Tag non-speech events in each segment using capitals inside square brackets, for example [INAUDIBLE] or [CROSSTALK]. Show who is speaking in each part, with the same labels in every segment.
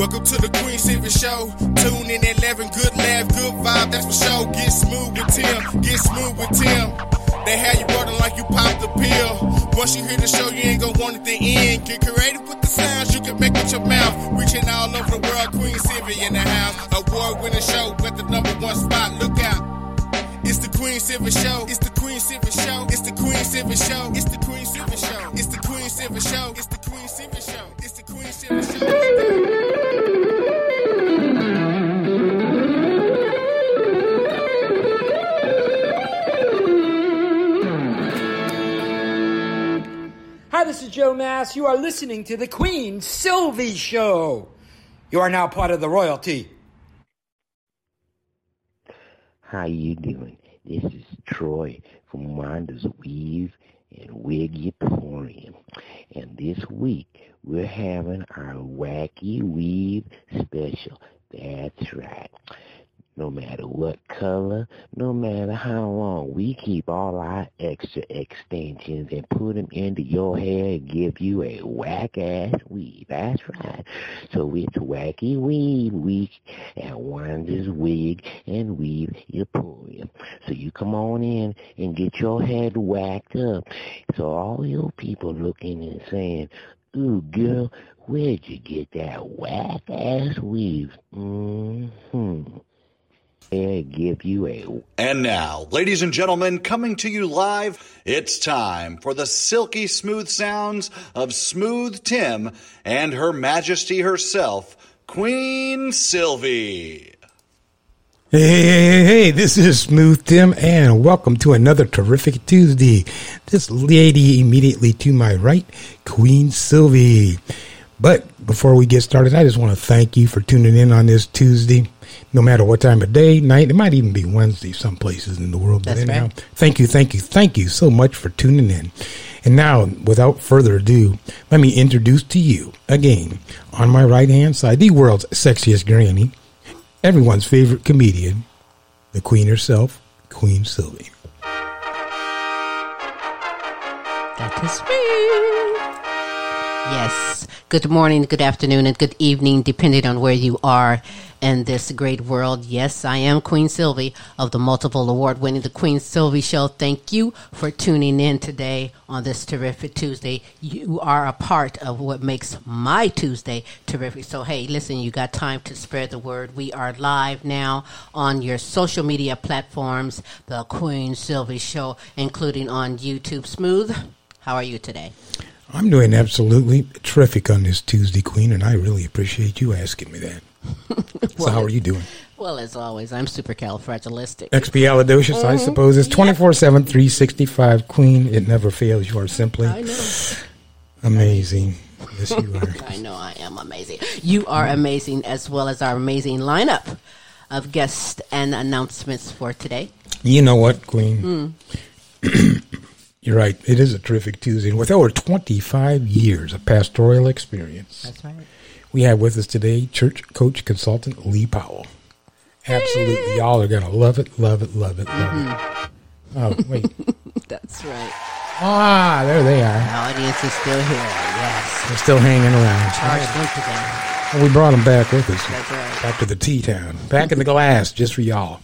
Speaker 1: Welcome to the Queen Silvy Show. Tune in at 11, good laugh, good vibe, that's for sure. Get smooth with Tim, get smooth with Tim. They have you running like you popped the pill. Once you hear the show, you ain't gonna want it to end. Get creative with the sounds you can make with your mouth. Reaching all over the world, Queen Sylvia in the house. Award winning show, got the number one spot, look out. It's the Queen Silvy Show. It's the Queen Silvy Show. It's the Queen Silvy Show. It's the Queen Silvy Show. It's the Queen Silvy Show. It's the Queen Silvy Show. It's the Queen Silvy Show.
Speaker 2: Hi, this is Joe Mass. You are listening to the Queen Silvy Show. You are now part of the royalty.
Speaker 3: How you doing? This is Troy from Wanda's Weave and Wig Emporium. And this week we're having our Wacky Weave special. That's right. No matter what color, no matter how long, we keep all our extra extensions and put them into your hair and give you a whack-ass weave. That's right. So it's Wacky Weave Week at Wanda's Wig and Weave Emporium. So you come on in and get your head whacked up. So all you people looking and saying, Ooh, girl, where'd you get that whack-ass weave? Mm-hmm. And give you a
Speaker 4: And now, ladies and gentlemen, coming to you live, it's time for the silky smooth sounds of Smooth Tim and Her Majesty herself, Queen Silvy.
Speaker 5: Hey, hey, hey, hey, hey, this is Smooth Tim, and welcome to another terrific Tuesday. This lady immediately to my right, Queen Silvy. But before we get started, I just want to thank you for tuning in on this Tuesday, no matter what time of day, night. It might even be Wednesday, some places in the world. But
Speaker 6: That's
Speaker 5: anyhow,
Speaker 6: right.
Speaker 5: thank you, thank you, thank you so much for tuning in. And now, without further ado, let me introduce to you again, on my right hand side, the world's sexiest granny, everyone's favorite comedian, the queen herself, Queen Silvy.
Speaker 6: That is me. Yes. Good morning, good afternoon, and good evening, depending on where you are in this great world. Yes, I am Queen Silvy of the multiple award winning The Queen Silvy Show. Thank you for tuning in today on this terrific Tuesday. You are a part of what makes my Tuesday terrific. So, hey, listen, you got time to spread the word. We are live now on your social media platforms, The Queen Silvy Show, including on YouTube. Smooth, how are you today?
Speaker 5: I'm doing absolutely terrific on this Tuesday, Queen, and I really appreciate you asking me that. [LAUGHS] so, how are you doing?
Speaker 6: Well, as always, I'm supercalifragilistic.
Speaker 5: Expialidocious, I mm-hmm. suppose. It's 24 7, 365, Queen. It never fails. You are simply amazing. Yes, you are. [LAUGHS]
Speaker 6: I know I am amazing. You are amazing, as well as our amazing lineup of guests and announcements for today.
Speaker 5: You know what, Queen? Hmm. [CLEARS THROAT] You're right. It is a terrific Tuesday. And with over 25 years of pastoral experience,
Speaker 6: That's right.
Speaker 5: we have with us today church coach consultant Lee Powell. Absolutely. Y'all are going to love it, love it, love it, love it. Oh, wait. [LAUGHS]
Speaker 6: That's right.
Speaker 5: Ah, there they are.
Speaker 6: The audience is still here. Yes.
Speaker 5: They're still hanging around.
Speaker 6: Charge them today.
Speaker 5: Well, we brought them back with us.
Speaker 6: That's right.
Speaker 5: Back to the T Town. Back in the glass just for y'all.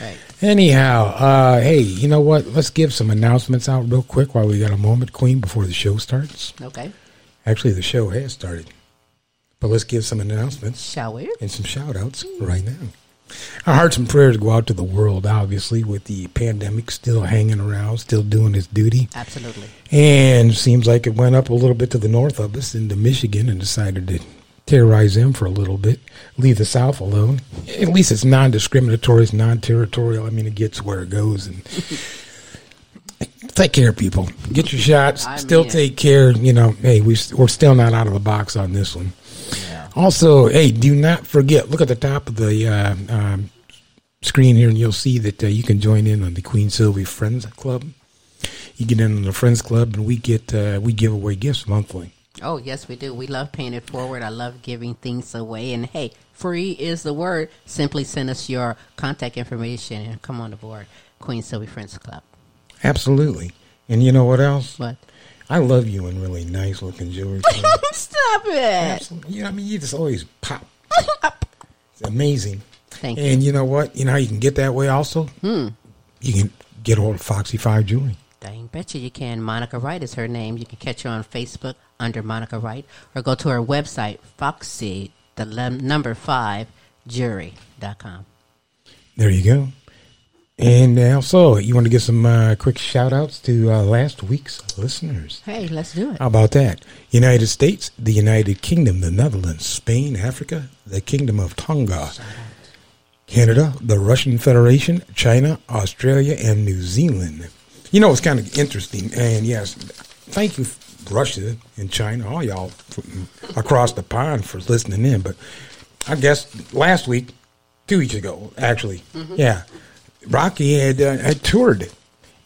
Speaker 6: Right.
Speaker 5: Anyhow, uh, hey, you know what? Let's give some announcements out real quick while we got a moment, Queen, before the show starts.
Speaker 6: Okay.
Speaker 5: Actually, the show has started. But let's give some announcements
Speaker 6: Shall we?
Speaker 5: and some shout outs right now. Our hearts and prayers go out to the world, obviously, with the pandemic still hanging around, still doing its duty.
Speaker 6: Absolutely.
Speaker 5: And seems like it went up a little bit to the north of us into Michigan and decided to terrorize them for a little bit, leave the South alone. At least it's non discriminatory, it's non territorial. I mean, it gets where it goes. And [LAUGHS] take care, people. Get your shots.
Speaker 6: I
Speaker 5: Still
Speaker 6: mean
Speaker 5: take care. You know, hey, we, we're still not out of the box on this one. Also, hey, do not forget, look at the top of the uh, um, screen here, and you'll see that uh, you can join in on the Queen Silvy Friends Club. You get in on the Friends Club, and we get uh, we give away gifts monthly.
Speaker 6: Oh, yes, we do. We love paying it forward. I love giving things away. And hey, free is the word. Simply send us your contact information and come on aboard Queen Silvy Friends Club.
Speaker 5: Absolutely. And you know what else?
Speaker 6: What?
Speaker 5: I love you in really nice looking jewelry. [LAUGHS]
Speaker 6: Stop it.
Speaker 5: Absolutely. You know, I mean, you just always pop [LAUGHS] It's amazing.
Speaker 6: Thank you.
Speaker 5: And you know what? You know how you can get that way also?
Speaker 6: Hmm.
Speaker 5: You can get hold of Foxy Five Jewelry.
Speaker 6: Dang betcha you can. Monica Wright is her name. You can catch her on Facebook under Monica Wright or go to her website, Foxy, the lem- number five, jury.com.
Speaker 5: There you go. And also, you want to give some uh, quick shout outs to uh, last week's listeners.
Speaker 6: Hey, let's do it.
Speaker 5: How about that? United States, the United Kingdom, the Netherlands, Spain, Africa, the Kingdom of Tonga, Canada, the Russian Federation, China, Australia, and New Zealand. You know, it's kind of interesting. And yes, thank you, Russia and China, all y'all from across the pond for listening in. But I guess last week, two weeks ago, actually, yeah, Rocky had, uh, had toured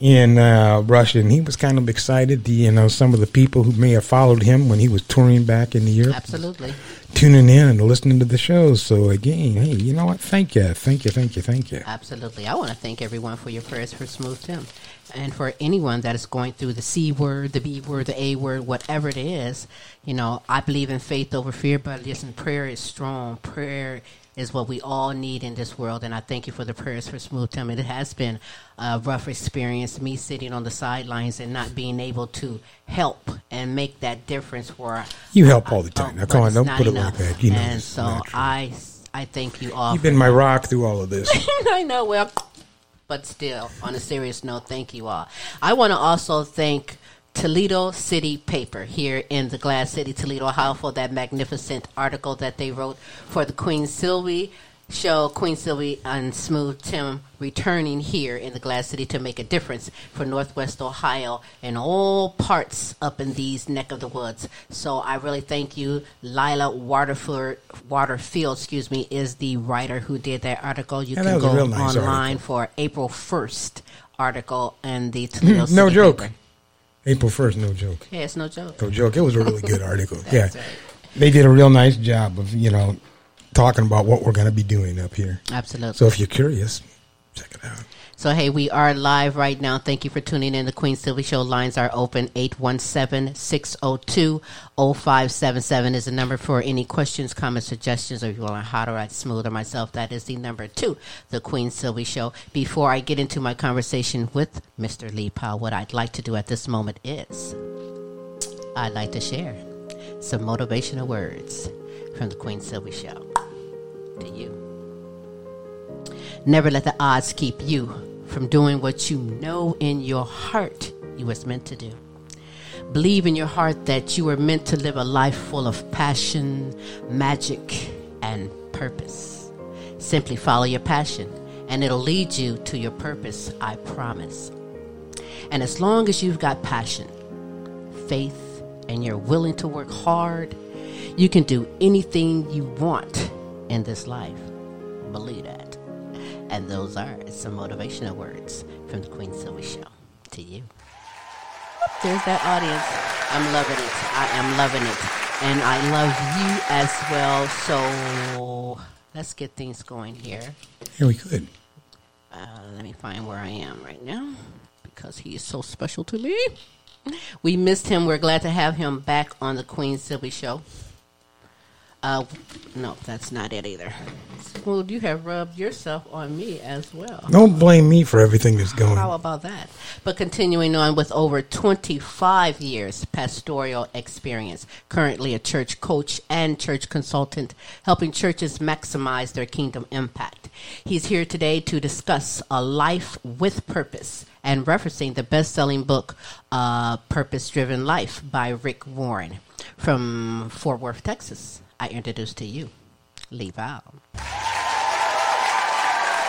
Speaker 5: in uh, Russia, and he was kind of excited. The, you know, some of the people who may have followed him when he was touring back in the Europe,
Speaker 6: Absolutely.
Speaker 5: tuning in and listening to the shows. So again, hey, you know what? Thank you, thank you, thank you, thank you.
Speaker 6: Absolutely. I want to thank everyone for your prayers for Smooth Tim. And for anyone that is going through the C word, the B word, the A word, whatever it is, you know, I believe in faith over fear, but listen, prayer is strong. Prayer is what we all need in this world. And I thank you for the prayers for Smooth Tim. It has been a rough experience, me sitting on the sidelines and not being able to help and make that difference for
Speaker 5: You help all the time. Now, come on, don't put it
Speaker 6: enough.
Speaker 5: like that. You know,
Speaker 6: and so. I, I thank you all.
Speaker 5: You've been my rock through all of this. [LAUGHS]
Speaker 6: I know. Well, but still, on a serious note, thank you all. I want to also thank Toledo City Paper here in the Glass City, Toledo, Ohio, for that magnificent article that they wrote for the Queen Silvy show. Queen Silvy and Smooth Tim returning here in the Glass City to make a difference for Northwest Ohio and all parts up in these neck of the woods. So I really thank you. Lila Waterford, Waterfield, excuse me, is the writer who did that article. You can go
Speaker 5: nice
Speaker 6: online
Speaker 5: article.
Speaker 6: for April 1st article and the [LAUGHS] Toledo
Speaker 5: no joke.
Speaker 6: Paper.
Speaker 5: April 1st, no joke.
Speaker 6: Yeah, it's no joke.
Speaker 5: No joke. It was a really good [LAUGHS] article. yeah.
Speaker 6: Right.
Speaker 5: They did a real nice job of, you know, talking about what we're going to be doing up here.
Speaker 6: Absolutely.
Speaker 5: So if you're curious, check it out.
Speaker 6: So, hey, we are live right now. Thank you for tuning in. The Queen Silvy Show lines are open. 817 602 0577 is the number for any questions, comments, suggestions, or if you want to to write smooth or myself. That is the number two, The Queen Silvy Show. Before I get into my conversation with Mr. Lee Powell, what I'd like to do at this moment is I'd like to share some motivational words from The Queen Silvy Show to you. Never let the odds keep you from doing what you know in your heart you was meant to do. Believe in your heart that you were meant to live a life full of passion, magic, and purpose. Simply follow your passion, and it'll lead you to your purpose, I promise. And as long as you've got passion, faith, and you're willing to work hard, you can do anything you want in this life. Believe that. And those are some motivational words from the Queen Silvy Show to you. There's that audience. I'm loving it. I am loving it. And I love you as well. So let's get things going here.
Speaker 5: Here we could.
Speaker 6: Uh, let me find where I am right now because he is so special to me. We missed him. We're glad to have him back on the Queen Silvy Show. Uh, no, that's not it either. Well, you have rubbed yourself on me as well.
Speaker 5: Don't blame me for everything that's going on.
Speaker 6: How about that? But continuing on with over 25 years pastoral experience, currently a church coach and church consultant, helping churches maximize their kingdom impact. He's here today to discuss a life with purpose and referencing the best-selling book uh, Purpose Driven Life by Rick Warren from Fort Worth, Texas. I introduce to you Lee Powell.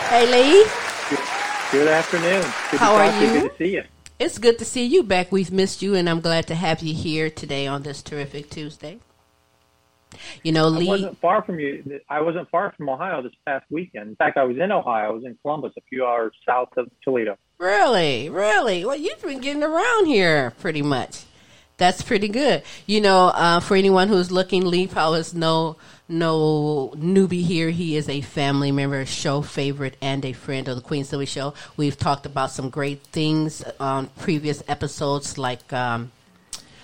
Speaker 6: Hey Lee.
Speaker 7: Good afternoon. Good
Speaker 6: How
Speaker 7: to
Speaker 6: are
Speaker 7: talk to
Speaker 6: you?
Speaker 7: Good to see you.
Speaker 6: It's good to see you back. We've missed you, and I'm glad to have you here today on this terrific Tuesday. You know, Lee.
Speaker 7: I
Speaker 6: Lee.
Speaker 7: wasn't far from you. I wasn't far from Ohio this past weekend. In fact, I was in Ohio. I was in Columbus, a few hours south of Toledo.
Speaker 6: Really, really. Well, you've been getting around here pretty much. That's pretty good. You know, uh, for anyone who's looking, Lee Powell is no no newbie here. He is a family member, show favorite, and a friend of the Queen Silvy Show. We've talked about some great things on previous episodes, like um,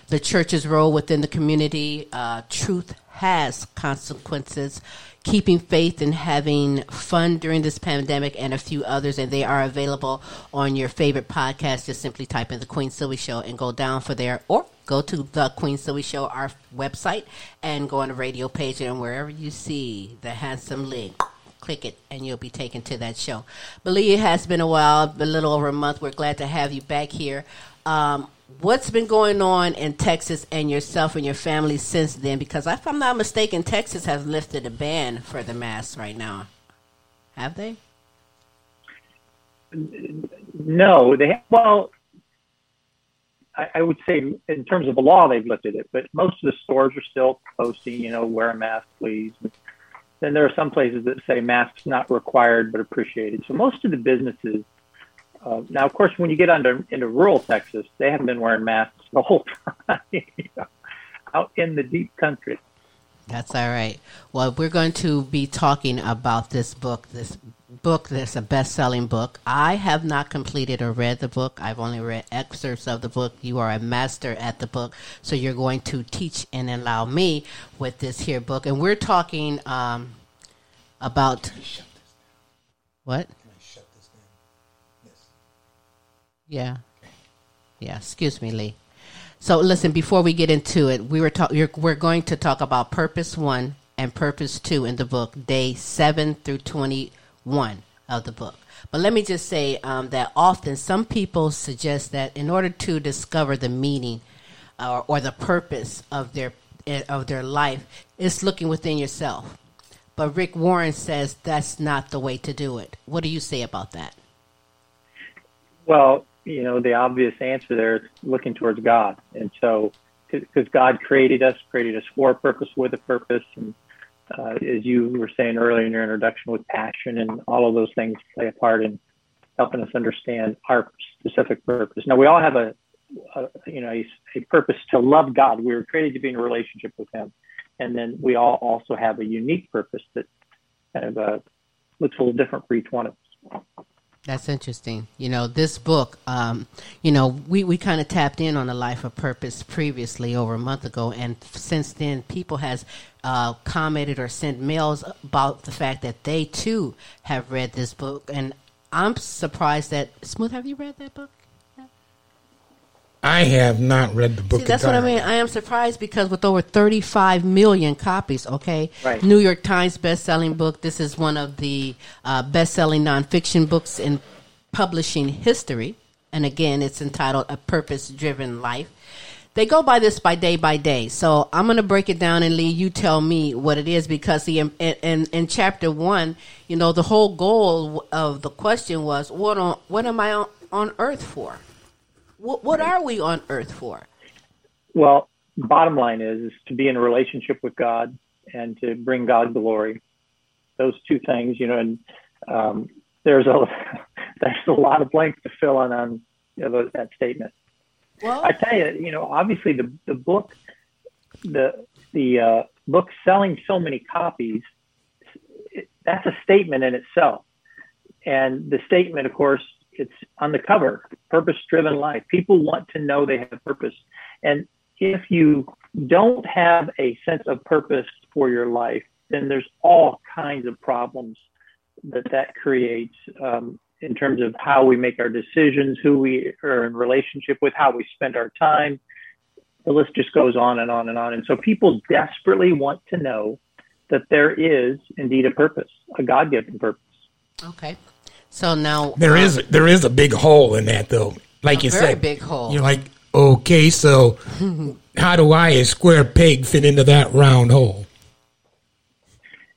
Speaker 6: the church's role within the community. Uh, truth has consequences. Keeping faith and having fun during this pandemic, and a few others, and they are available on your favorite podcast. Just simply type in the Queen Silvy Show and go down for there, or go to the Queen Silvy Show, our website, and go on the radio page, and wherever you see the handsome link, click it, and you'll be taken to that show. Believe it has been a while, a little over a month. We're glad to have you back here. Um, what's been going on in Texas and yourself and your family since then? Because if I'm not mistaken, Texas has lifted a ban for the mask right now. Have they?
Speaker 7: No, they well, I, I would say in terms of the law they've lifted it, but most of the stores are still posting, you know, wear a mask, please. Then there are some places that say masks not required but appreciated. So most of the businesses uh, now, of course, when you get under into rural Texas, they haven't been wearing masks the whole time. [LAUGHS] you know, out in the deep country.
Speaker 6: That's all right. Well, we're going to be talking about this book. This book that's a best-selling book. I have not completed or read the book. I've only read excerpts of the book. You are a master at the book, so you're going to teach and allow me with this here book. And we're talking um, about what? Yeah. Yeah. Excuse me, Lee. So listen, before we get into it, we were talk- we're going to talk about purpose one and purpose two in the book, day seven through twenty-one of the book. But let me just say um, that often some people suggest that in order to discover the meaning uh, or the purpose of their eh, of their life, it's looking within yourself. But Rick Warren says that's not the way to do it. What do you say about that?
Speaker 7: Well, you know, the obvious answer there is looking towards God. And so, because God created us, created us for a purpose, with a purpose. And uh, as you were saying earlier in your introduction, with passion and all of those things play a part in helping us understand our specific purpose. Now, we all have a, a you know, a, a purpose to love God. We were created to be in a relationship with Him. And then we all also have a unique purpose that kind of uh, looks a little different for each one of us.
Speaker 6: That's interesting. You know, this book, um, you know, we, we kind of tapped in on the life of purpose previously over a month ago, and since then, people has uh, commented or sent mails about the fact that they too have read this book, and I'm surprised that Smooth. Have you read that book?
Speaker 5: I have not read the book.
Speaker 6: See, that's what I mean. I am surprised because with over 35 million copies, okay,
Speaker 7: right.
Speaker 6: New York Times best-selling book. This is one of the uh, best-selling nonfiction books in publishing history, and again, it's entitled "A Purpose-Driven Life." They go by this by day by day. So I'm going to break it down and Lee, you tell me what it is because the in, in, in chapter one, you know, the whole goal of the question was, what on, what am I on, on earth for? What, what are we on earth for?
Speaker 7: Well, bottom line is, is to be in a relationship with God and to bring God glory. Those two things, you know, and um, there's a [LAUGHS] there's a lot of blanks to fill in on you know, that statement.
Speaker 6: Well,
Speaker 7: I tell you, you know, obviously the the book, the the uh, book selling so many copies, it, that's a statement in itself. And the statement, of course, it's on the cover, purpose driven life. People want to know they have purpose. And if you don't have a sense of purpose for your life, then there's all kinds of problems that that creates um, in terms of how we make our decisions, who we are in relationship with, how we spend our time. The list just goes on and on and on. And so people desperately want to know that there is indeed a purpose, a God given purpose.
Speaker 6: Okay. So now
Speaker 5: there is uh, there is a big hole in that though. Like you
Speaker 6: very
Speaker 5: said,
Speaker 6: big hole.
Speaker 5: You're like, okay, so [LAUGHS] how do I, a square peg, fit into that round hole?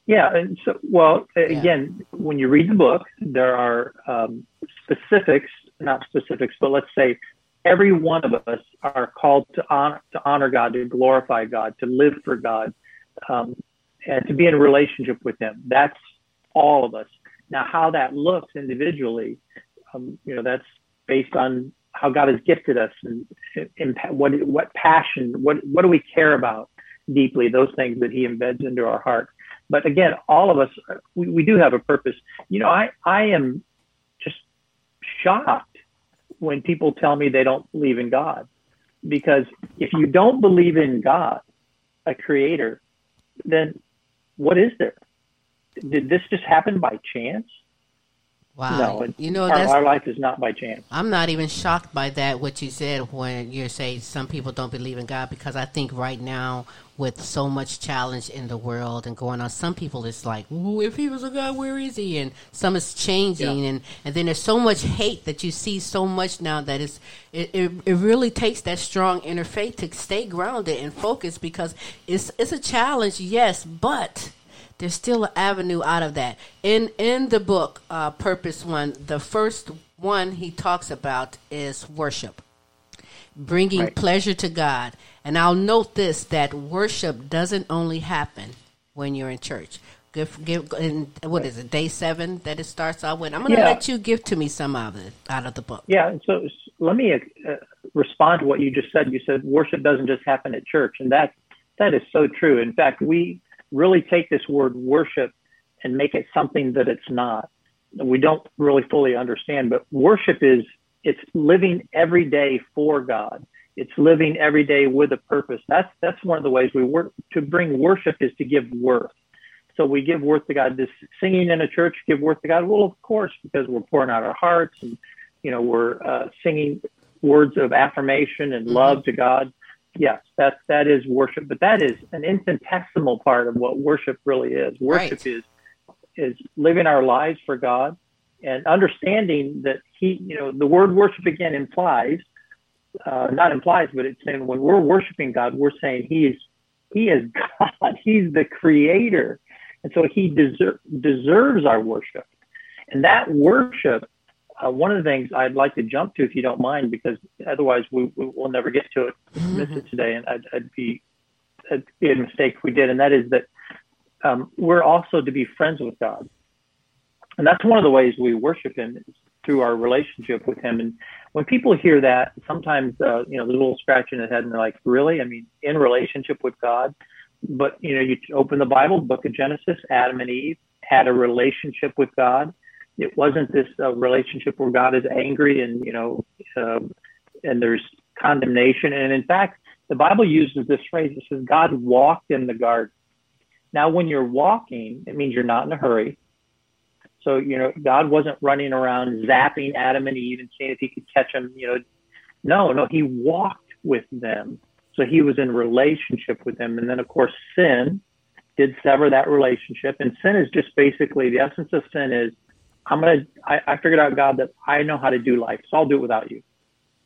Speaker 7: Yeah, so well, again, yeah. when you read the book, there are um, specifics, not specifics, but let's say every one of us are called to honor, to honor God, to glorify God, to live for God, um, and to be in a relationship with Him. That's all of us. Now, how that looks individually, um, you know, that's based on how God has gifted us and, and what what passion, what what do we care about deeply? Those things that He embeds into our heart. But again, all of us, we, we do have a purpose. You know, I I am just shocked when people tell me they don't believe in God. because if you don't believe in God, a creator, then what is there? Did this just happen by chance?
Speaker 6: Wow.
Speaker 7: No,
Speaker 6: you know,
Speaker 7: our, our life is not by chance.
Speaker 6: I'm not even shocked by that, what you said when you say some people don't believe in God, because I think right now, with so much challenge in the world and going on, some people it's like, if he was a God, where is he? And some is changing,
Speaker 7: Yeah.
Speaker 6: and, and then there's so much hate that you see so much now that it's, it, it, it really takes that strong inner faith to stay grounded and focused because it's, it's a challenge, yes, but there's still an avenue out of that. In in the book, uh, Purpose One, the first one he talks about is worship, bringing
Speaker 7: Right.
Speaker 6: pleasure to God. And I'll note this: that worship doesn't only happen when you're in church. Give, give, and what is it? Day seven that it starts out with. I'm going to
Speaker 7: Yeah.
Speaker 6: let you give to me some of it out of the book.
Speaker 7: Yeah. So let me uh, respond to what you just said. You said worship doesn't just happen at church, and that that is so true. In fact, we really take this word worship and make it something that it's not. We don't really fully understand, but worship is it's living every day for God. It's living every day with a purpose. That's that's one of the ways we work to bring worship is to give worth. So we give worth to God. This singing in a church, give worth to God. Well, of course, because we're pouring out our hearts and you know we're uh, singing words of affirmation and love to God. Yes, that that is worship, but that is an infinitesimal part of what worship really is. Worship
Speaker 6: Right.
Speaker 7: is is living our lives for God and understanding that He, you know, the word worship again implies, uh, not implies, but it's saying when we're worshiping God, we're saying He is He is [LAUGHS] God. He's the Creator, and so He deser- deserves our worship. And that worship, uh, one of the things I'd like to jump to, if you don't mind, because otherwise we, we will never get to it, miss it today, and I'd, I'd be it'd be a mistake if we did, and that is that um, we're also to be friends with God, and that's one of the ways we worship Him is through our relationship with Him. And when people hear that, sometimes uh, you know there's a little scratch in the head, and they're like, "Really? I mean, in relationship with God?" But you know, you open the Bible, Book of Genesis, Adam and Eve had a relationship with God. It wasn't this uh, relationship where God is angry and you know, uh, and there's condemnation. And in fact, the Bible uses this phrase. It says God walked in the garden. Now, when you're walking, it means you're not in a hurry. So, you know, God wasn't running around zapping Adam and Eve and seeing if he could catch them. You know, no, no, he walked with them. So he was in relationship with them. And then, of course, sin did sever that relationship. And sin is just basically the essence of sin is I'm to, I I figured out, God, that I know how to do life. So I'll do it without you.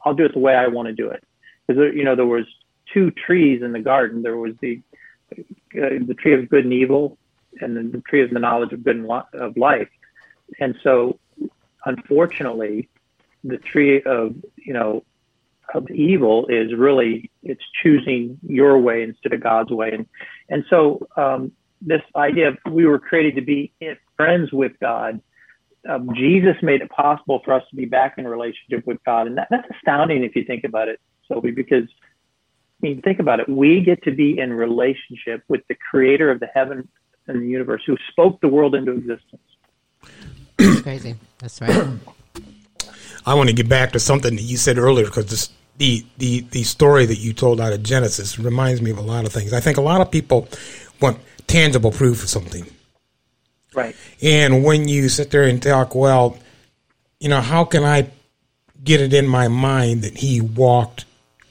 Speaker 7: I'll do it the way I want to do it. Because, you know, there was two trees in the garden. There was the, uh, the tree of good and evil and then the tree of the knowledge of good and of life. And so, unfortunately, the tree of, you know, of evil is really it's choosing your way instead of God's way, and and so um, this idea of we were created to be friends with God. Um, Jesus made it possible for us to be back in relationship with God, and that, that's astounding if you think about it, Sophie. Because I mean, think about it. We get to be in relationship with the Creator of the heaven and the universe, who spoke the world into existence.
Speaker 6: That's crazy. That's right.
Speaker 5: I want to get back to something that you said earlier because this, the the the story that you told out of Genesis reminds me of a lot of things. I think a lot of people want tangible proof of something,
Speaker 7: Right.
Speaker 5: and when you sit there and talk, well, you know, how can I get it in my mind that he walked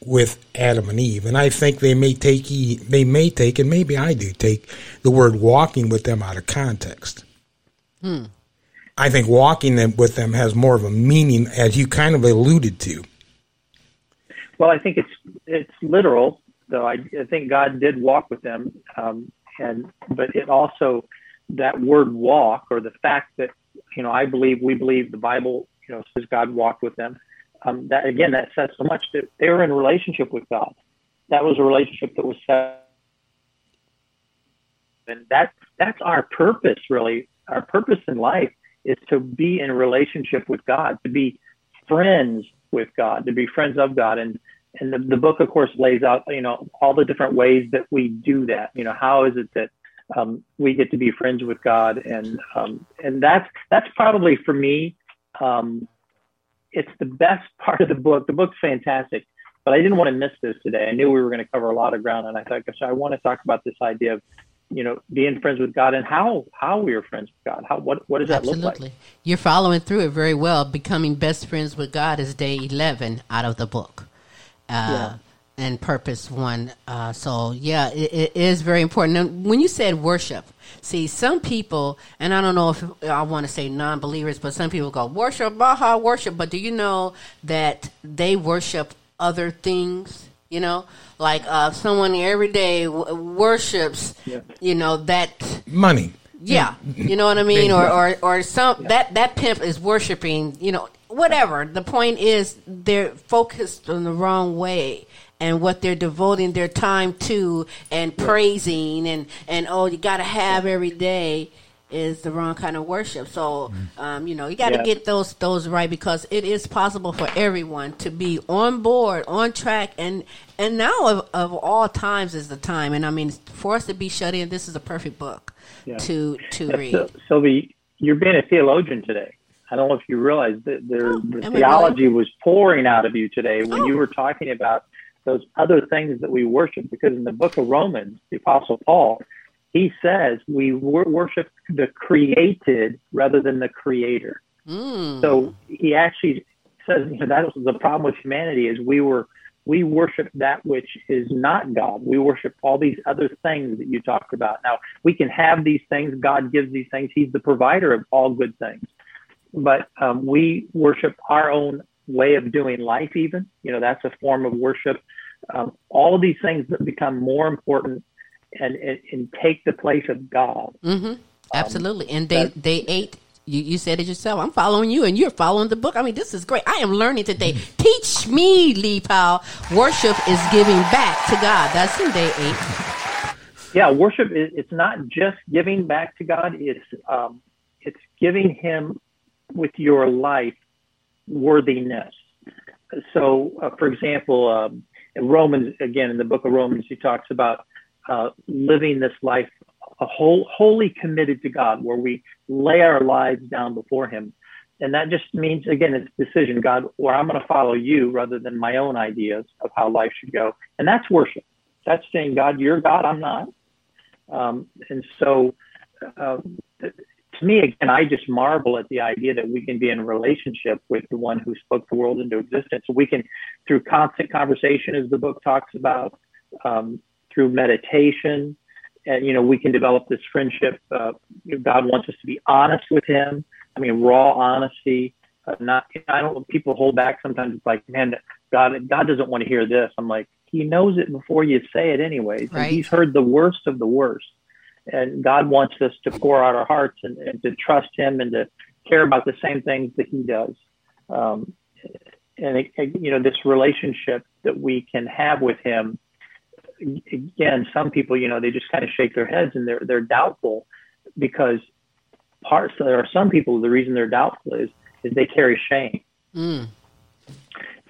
Speaker 5: with Adam and Eve? And I think they may take he, they may take, and maybe I do take the word walking with them out of context. I think walking them with them has more of a meaning, as you kind of alluded to.
Speaker 7: Well, I think it's it's literal, though. I, I think God did walk with them, um, and but it also that word walk or the fact that you know I believe we believe the Bible you know says God walked with them. Um, that again, that says so much that they were in relationship with God. That was a relationship that was set, and that that's our purpose really. Our purpose in life is to be in relationship with God, to be friends with God, to be friends of God. And and the, the book, of course, lays out, you know, all the different ways that we do that. You know, how is it that um, we get to be friends with God? And um, and that's that's probably for me, um, it's the best [LAUGHS] part of the book. The book's fantastic. but I didn't want to miss this today. I knew we were going to cover a lot of ground, and I thought, gosh, I want to talk about this idea of you know being friends with God and how how we are friends with God. How what what does that
Speaker 6: Absolutely.
Speaker 7: look like?
Speaker 6: You're following through it very well. Becoming best friends with God is day 11 out of the book. Uh,
Speaker 7: Yeah.
Speaker 6: And purpose one. Uh, so, yeah, it, it is very important. Now, when you said worship, see, some people, and I don't know if I want to say non believers, but some people go, worship, Baha, worship. But do you know that they worship other things? You know, like uh, someone every day w- worships,
Speaker 7: Yeah.
Speaker 6: you know, that
Speaker 5: Money.
Speaker 6: yeah, you know what I mean, or or or some that that pimp is worshiping, you know, whatever. The point is they're focused on the wrong way and what they're devoting their time to and praising and and oh, you got to have every day is the wrong kind of worship. So, um, you know, you got to
Speaker 7: Yeah.
Speaker 6: get those those right because it is possible for everyone to be on board, on track, and and now of, of all times is the time. And I mean, for us to be shut in, this is a perfect book
Speaker 7: Yeah.
Speaker 6: to to
Speaker 7: Yeah,
Speaker 6: read.
Speaker 7: Syl- Silvy, you're being a theologian today. I don't know if you realize that there,
Speaker 6: Oh,
Speaker 7: the theology was pouring out of you today when
Speaker 6: Oh.
Speaker 7: you were talking about those other things that we worship. Because in the book of Romans, the Apostle Paul, he says we worship the created rather than the creator.
Speaker 6: Mm.
Speaker 7: So he actually says you know, that was the problem with humanity is we were we worship that which is not God. We worship all these other things that you talked about. Now we can have these things. God gives these things. He's the provider of all good things. But um, we worship our own way of doing life. Even you know that's a form of worship. Um, all of these things that become more important and, and, and take the place of God.
Speaker 6: hmm Absolutely. and day
Speaker 7: that-
Speaker 6: day eight, you, you said it yourself. I'm following you, and you're following the book. I mean, this is great. I am learning today. [LAUGHS] Teach me, Lee Powell. Worship is giving back to God. That's in day eight.
Speaker 7: yeah worship is it's not just giving back to god it's um it's giving him with your life worthiness. So uh, for example um romans again in the book of romans he talks about uh, living this life a whole wholly committed to god where we lay our lives down before him. And that just means again it's decision god where i'm going to follow you rather than my own ideas of how life should go. And that's worship. That's saying god you're god i'm not. Um, and so, uh, to me, again, I just marvel at the idea that we can be in relationship with the one who spoke the world into existence. We can, through constant conversation, as the book talks about, um, through meditation, and you know, we can develop this friendship. Uh, God wants us to be honest with Him. I mean, raw honesty. Uh, not, I don't. People hold back sometimes. It's like, man, God, God doesn't want to hear this. I'm like, He knows it before you say it, anyways.
Speaker 6: Right.
Speaker 7: And He's heard the worst of the worst. And God wants us to pour out our hearts and, and to trust Him and to care about the same things that He does. Um, and it, it- you know, this relationship that we can have with Him. Again, some people, you know, they just kind of shake their heads and they're they're doubtful because parts. There are some people. The reason they're doubtful is is they carry shame
Speaker 6: Mm.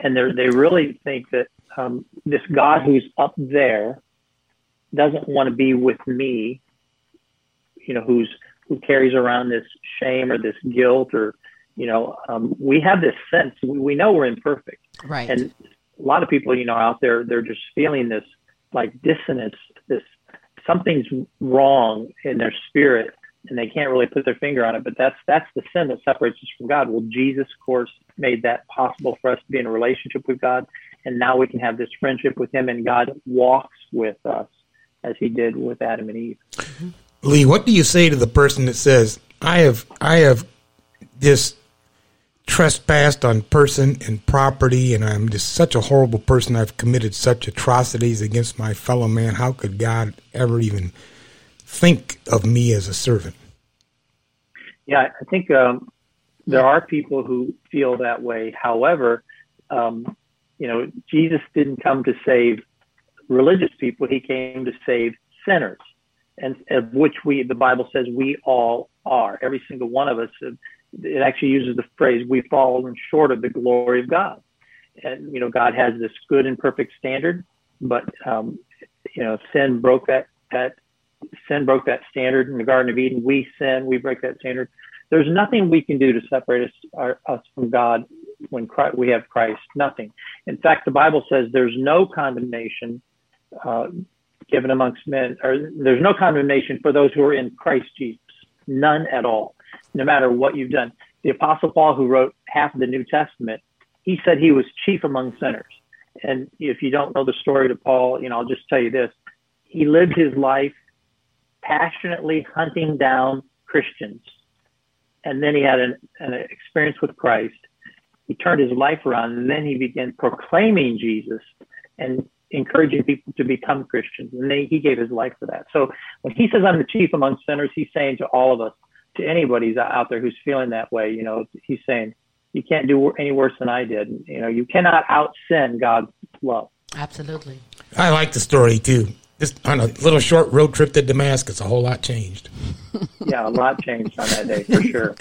Speaker 7: and they they really think that um, this God who's up there doesn't want to be with me. You know, who's who carries around this shame or this guilt or you know, um, we have this sense we, we know we're imperfect,
Speaker 6: Right.
Speaker 7: and a lot of people, you know, out there they're just feeling this like dissonance, this something's wrong in their spirit, and they can't really put their finger on it. But that's that's the sin that separates us from God. Well, Jesus, of course, made that possible for us to be in a relationship with God, and now we can have this friendship with Him, and God walks with us as He did with Adam and Eve.
Speaker 5: Lee, what do you say to the person that says, "I have, I have this trespassed on person and property, and I'm just such a horrible person. I've committed such atrocities against my fellow man. How could God ever even think of me as a servant?"
Speaker 7: Yeah, I think um, there are people who feel that way. However, um, you know, Jesus didn't come to save religious people; he came to save sinners, and of which we, the Bible says, we all are. Every single one of us. It actually uses the phrase, "We fallen short of the glory of God." And you know, God has this good and perfect standard, but um, you know, sin broke that that sin broke that standard in the Garden of Eden. We sin, we break that standard. There's nothing we can do to separate us, our, us from God when Christ, we have Christ, nothing. In fact, the Bible says there's no condemnation uh, given amongst men, or there's no condemnation for those who are in Christ Jesus, none at all, no matter what you've done. The Apostle Paul, who wrote half of the New Testament, he said he was chief among sinners. And if you don't know the story to Paul, you know, I'll just tell you this: he lived his life passionately hunting down Christians, and then he had an, an experience with Christ. He turned his life around, and then he began proclaiming Jesus and encouraging people to become Christians. And they, he gave his life for that. So when he says, I'm the chief among sinners, he's saying to all of us, to anybody out there who's feeling that way, you know, he's saying, you can't do any worse than I did. You know, you cannot out sin God's love.
Speaker 6: Absolutely.
Speaker 5: I like the story too. Just on a little short road trip to Damascus, a whole lot changed. [LAUGHS]
Speaker 7: yeah, a lot changed on that day for sure.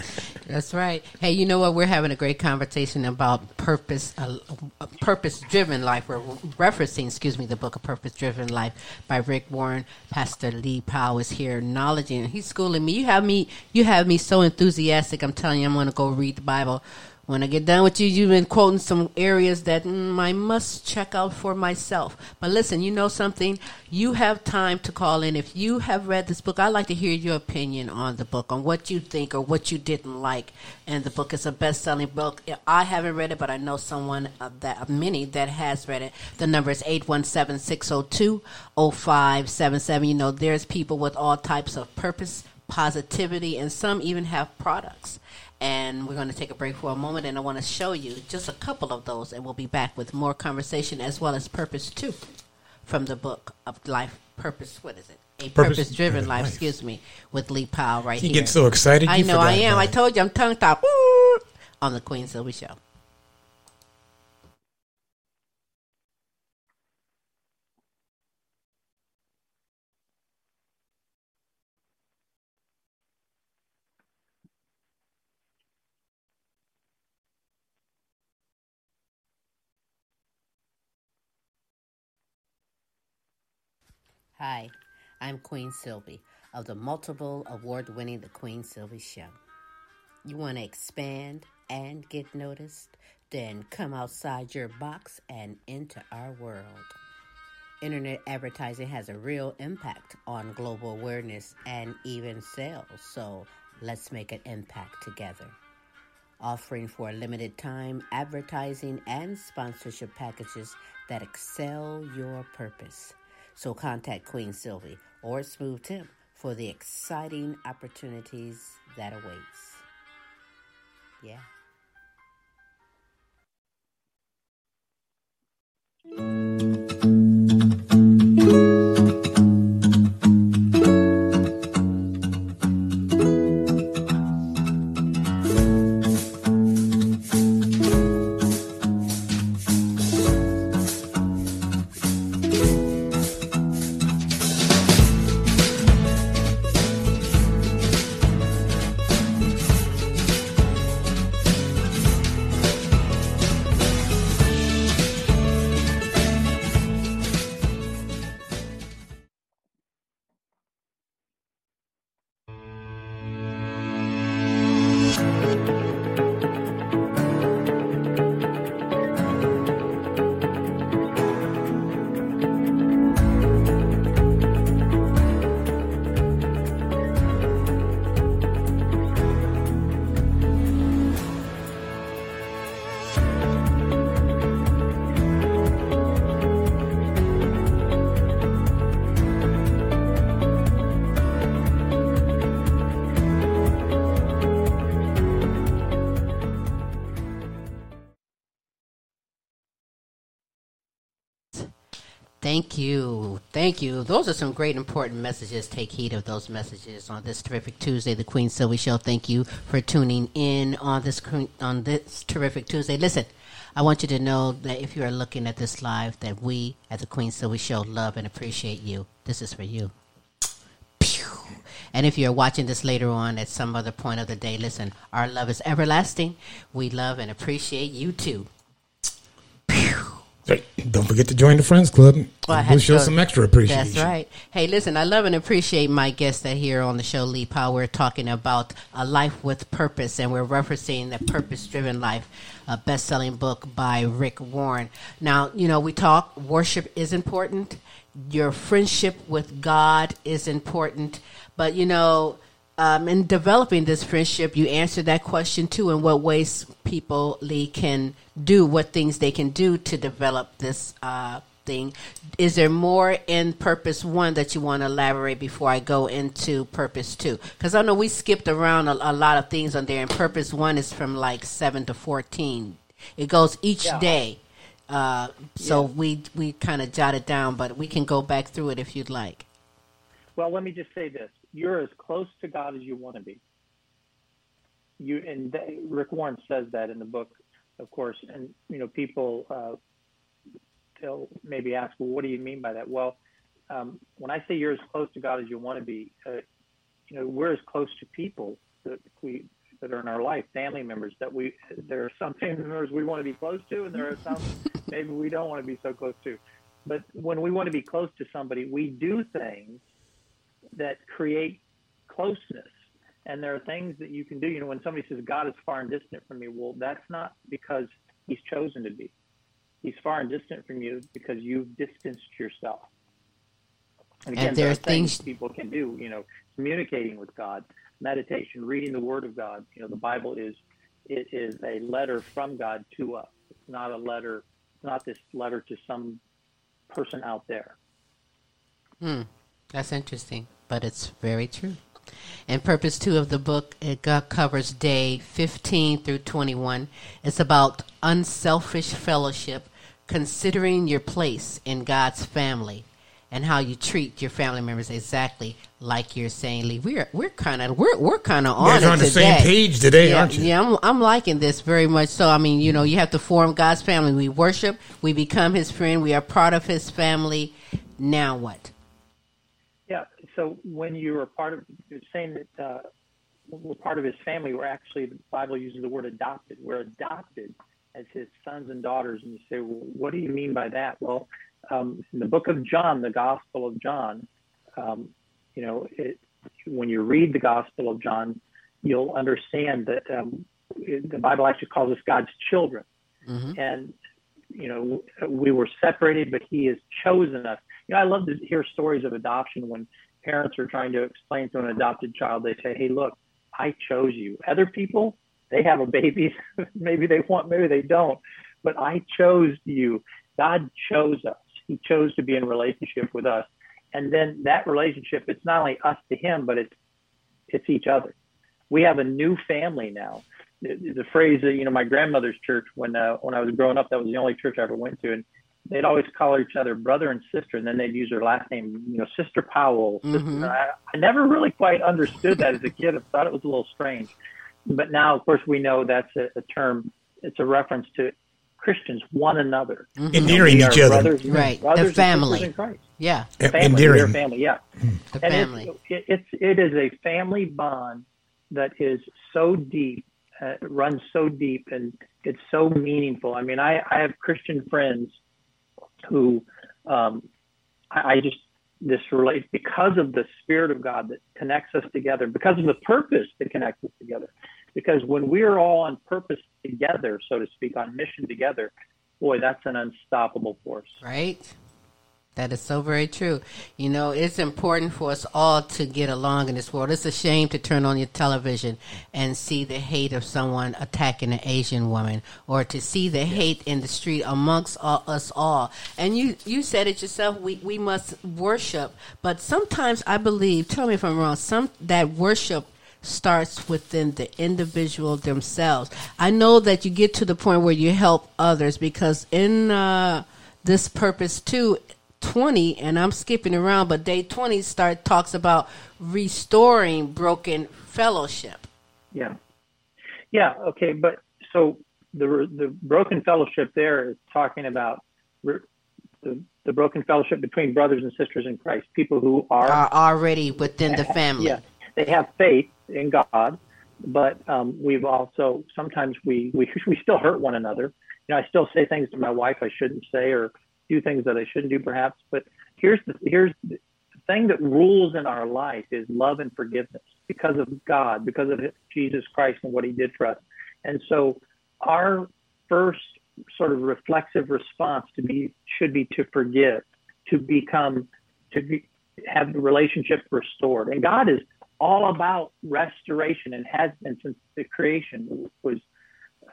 Speaker 6: That's right. Hey, you know what? We're having a great conversation about purpose, uh, a purpose-driven life. We're referencing, excuse me, the book of Purpose-Driven Life by Rick Warren. Pastor Lee Powell is here, acknowledging. He's schooling me. You have me. You have me so enthusiastic. I'm telling you, I'm going to go read the Bible when I get done with you, you've been quoting some areas that mm, I must check out for myself. But listen, you know something? You have time to call in. If you have read this book, I'd like to hear your opinion on the book, on what you think or what you didn't like. And the book is a best selling book. I haven't read it, but I know someone uh, that, many that has read it. The number is 817 602 0577. You know, there's people with all types of purpose, positivity, and some even have products and we're going to take a break for a moment and I want to show you just a couple of those and we'll be back with more conversation as well as purpose too from the book of life purpose what is it? A purpose driven life, life, excuse me with Lee Powell right
Speaker 5: you
Speaker 6: here.
Speaker 5: get so excited
Speaker 6: I know I am. I told you I'm tongue tied on the Queen Silvy show Hi, I'm Queen Silvy of the multiple award winning The Queen Silvy Show. You want to expand and get noticed? Then come outside your box and into our world. Internet advertising has a real impact on global awareness and even sales, so let's make an impact together. Offering for a limited time advertising and sponsorship packages that excel your purpose. So contact Queen Silvy or Smooth Tim for the exciting opportunities that awaits. Yeah. Thank you. Thank you. Those are some great important messages. Take heed of those messages on this terrific Tuesday, the Queen Silvy Show. Thank you for tuning in on this on this terrific Tuesday. Listen, I want you to know that if you are looking at this live, that we at the Queen Silvy Show love and appreciate you. This is for you. Pew. And if you're watching this later on at some other point of the day, listen, our love is everlasting. We love and appreciate you too. Pew.
Speaker 5: Don't forget to join the Friends Club.
Speaker 6: Well,
Speaker 5: we'll show some extra appreciation.
Speaker 6: That's right. Hey, listen, I love and appreciate my guests that here on the show, Lee Powell. We're talking about a life with purpose, and we're referencing the Purpose Driven Life, a best selling book by Rick Warren. Now, you know, we talk worship is important, your friendship with God is important, but, you know, um, in developing this friendship, you answer that question too. In what ways people Lee can do, what things they can do to develop this uh, thing. Is there more in Purpose One that you want to elaborate before I go into Purpose Two? Because I know we skipped around a, a, lot of things on there, and Purpose One is from like seven to fourteen. It goes each yeah. day. Uh, so yeah. we we kind of jot it down, but we can go back through it if you'd like.
Speaker 7: Well, let me just say this: you're as close to God as you want to be. You and they, Rick Warren says that in the book, of course. And you know, people uh, they'll maybe ask, well, what do you mean by that? Well, um, when I say you're as close to God as you want to be, uh, you know, we're as close to people that we that are in our life, family members that we there are some family members we want to be close to, and there are some maybe we don't want to be so close to. But when we want to be close to somebody, we do things that create closeness. And there are things that you can do. You know, when somebody says God is far and distant from me, well, that's not because He's chosen to be. He's far and distant from you because you've distanced yourself. And again, and there, there are things, things people can do. You know, communicating with God, meditation, reading the Word of God. You know, the Bible is it is a letter from God to us. It's not a letter. It's not this letter to some person out there.
Speaker 6: Hmm. That's interesting but it's very true. And purpose two of the book it uh, covers day 15 through 21. It's about unselfish fellowship, considering your place in God's family, and how you treat your family members exactly like you're saying, Lee. We're we're kind of we're we're kind of on,
Speaker 5: on the same page today,
Speaker 6: yeah,
Speaker 5: aren't you?
Speaker 6: Yeah, I'm I'm liking this very much. So I mean, you know, you have to form God's family. We worship, we become His friend, we are part of His family. Now what?
Speaker 7: So when you are part of you're saying that uh, we're part of his family, we're actually the Bible uses the word adopted. We're adopted as his sons and daughters. And you say, well, what do you mean by that? Well, um, in the book of John, the Gospel of John, um, you know, it, when you read the Gospel of John, you'll understand that um, it, the Bible actually calls us God's children. Mm-hmm. And, you know, we were separated, but he has chosen us. You know, I love to hear stories of adoption when parents are trying to explain to an adopted child, they say, hey, look, I chose you. Other people, they have a baby. [LAUGHS] maybe they want, maybe they don't. But I chose you. God chose us. He chose to be in relationship with us. And then that relationship, it's not only us to him, but it's it's each other. We have a new family now. The, the phrase that, you know, my grandmother's church, when uh, when I was growing up, that was the only church I ever went to. And they'd always call each other brother and sister, and then they'd use their last name, you know, Sister Powell. Sister. Mm-hmm. I, I never really quite understood that as a kid. I thought it was a little strange. But now, of course, we know that's a, a term. It's a reference to Christians, one another,
Speaker 5: mm-hmm. endearing each other,
Speaker 6: brothers, right? Brothers the family,
Speaker 7: in Christ.
Speaker 6: yeah,
Speaker 7: family, endearing family, yeah.
Speaker 6: The and family.
Speaker 7: It's, it, it's it is a family bond that is so deep, uh, runs so deep, and it's so meaningful. I mean, I, I have Christian friends who um, I, I just this relates because of the spirit of God that connects us together, because of the purpose that connects us together. Because when we're all on purpose together, so to speak, on mission together, boy, that's an unstoppable force.
Speaker 6: Right. That is so very true. You know, it's important for us all to get along in this world. It's a shame to turn on your television and see the hate of someone attacking an Asian woman or to see the hate in the street amongst all, us all. And you, you said it yourself, we, we must worship. But sometimes I believe, tell me if I'm wrong, some that worship starts within the individual themselves. I know that you get to the point where you help others because in uh, this purpose too, 20 and I'm skipping around but day 20 start talks about restoring broken fellowship.
Speaker 7: Yeah. Yeah, okay, but so the the broken fellowship there is talking about the the broken fellowship between brothers and sisters in Christ, people who are,
Speaker 6: are already within the family.
Speaker 7: Yeah, they have faith in God, but um, we've also sometimes we, we we still hurt one another, you know, I still say things to my wife I shouldn't say or do things that I shouldn't do perhaps. But here's the here's the thing that rules in our life is love and forgiveness because of God, because of Jesus Christ and what He did for us. And so our first sort of reflexive response to be should be to forgive, to become to be, have the relationship restored. And God is all about restoration and has been since the creation was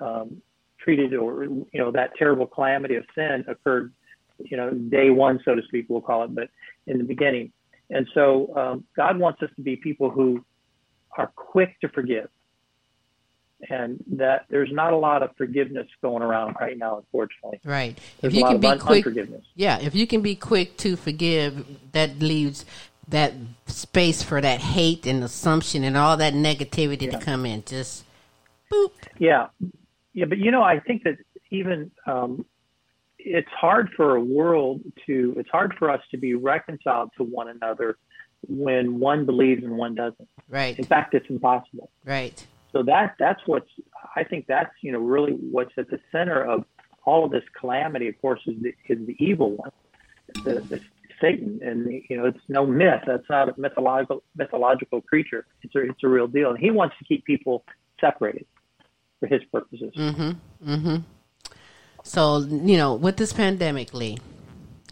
Speaker 7: um, treated or you know that terrible calamity of sin occurred you know day one so to speak we'll call it but in the beginning. And so um, god wants us to be people who are quick to forgive and that there's not a lot of forgiveness going around right now unfortunately.
Speaker 6: Right.
Speaker 7: There's
Speaker 6: if you can be
Speaker 7: un-
Speaker 6: quick
Speaker 7: unforgiveness.
Speaker 6: yeah if you can be quick to forgive that leaves that space for that hate and assumption and all that negativity
Speaker 7: Yeah.
Speaker 6: to come in. Just boop.
Speaker 7: Yeah, yeah, but you know, I think that even um, it's hard for a world to. It's hard for us to be reconciled to one another when one believes and one doesn't.
Speaker 6: right
Speaker 7: In fact, it's impossible.
Speaker 6: right
Speaker 7: So that that's what's. I think that's you know really what's at the center of all of this calamity. Of course, is the is the evil one, the, the Satan, and you know it's no myth. That's not a mythological mythological creature. It's a it's a real deal, and he wants to keep people separated for his purposes.
Speaker 6: Mm-hmm. Mm-hmm. So you know, with this pandemic, Lee,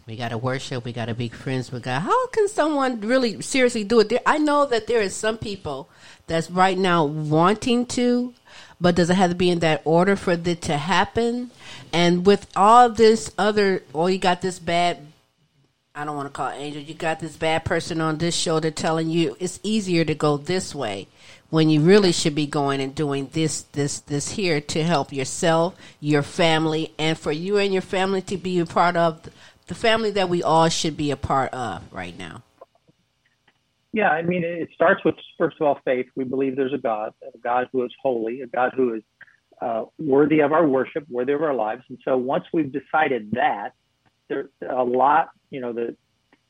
Speaker 6: we got to worship. We got to be friends with God. How can someone really seriously do it? There, I know that there is some people that's right now wanting to, but does it have to be in that order for it to happen? And with all this other, or you got this bad. I don't want to call angel. You got this bad person on this shoulder telling you it's easier to go this way when you really should be going and doing this, this, this here to help yourself, your family, and for you and your family to be a part of the family that we all should be a part of right now.
Speaker 7: Yeah, I mean, it starts with first of all faith. We believe there's a God, a God who is holy, a God who is uh, worthy of our worship, worthy of our lives. And so once we've decided that, there a lot, you know, the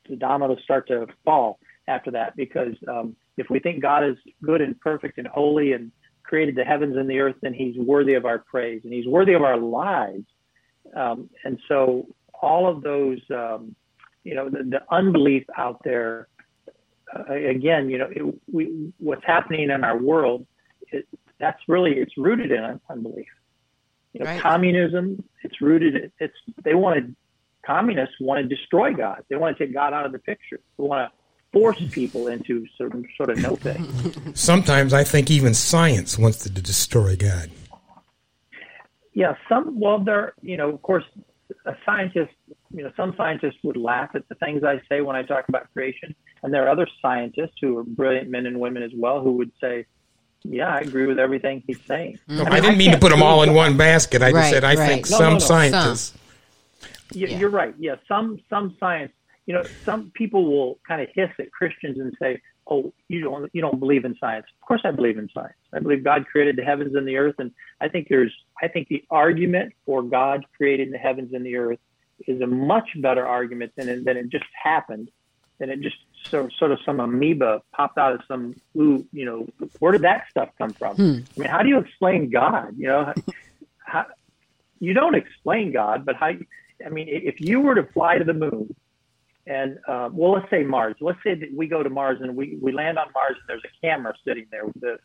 Speaker 7: the dominoes start to fall after that because um, if we think God is good and perfect and holy and created the heavens and the earth, then He's worthy of our praise and He's worthy of our lives. Um, and so all of those, um, you know, the, the unbelief out there uh, again, you know, it, we, what's happening in our world, it, that's really it's rooted in unbelief. You know,
Speaker 6: Right.
Speaker 7: communism, it's rooted. It's they want to communists want to destroy God. They want to take God out of the picture. They want to force people into some sort of no thing.
Speaker 5: Sometimes I think even science wants to destroy God.
Speaker 7: Yeah, some. Well, there. You know, of course, a scientist. You know, some scientists would laugh at the things I say when I talk about creation, and there are other scientists who are brilliant men and women as well who would say, "Yeah, I agree with everything he's saying."
Speaker 5: No, I didn't mean to put them all in one basket. I just said I
Speaker 6: right.
Speaker 5: think
Speaker 7: No,
Speaker 5: some
Speaker 7: no, no,
Speaker 5: scientists.
Speaker 7: You,
Speaker 6: Yeah.
Speaker 7: You're right. Yeah, some some science. You know, some people will kind of hiss at Christians and say, "Oh, you don't you don't believe in science." Of course, I believe in science. I believe God created the heavens and the earth, and I think there's I think the argument for God creating the heavens and the earth is a much better argument than it, than it just happened. Than it just sort of, sort of some amoeba popped out of some ooh, you know, where did that stuff come from? Hmm. I mean, how do you explain God? You know, [LAUGHS] how, you don't explain God, but how? I mean, if you were to fly to the moon, and uh, well, let's say Mars. Let's say that we go to Mars and we, we land on Mars and there's a camera sitting there. The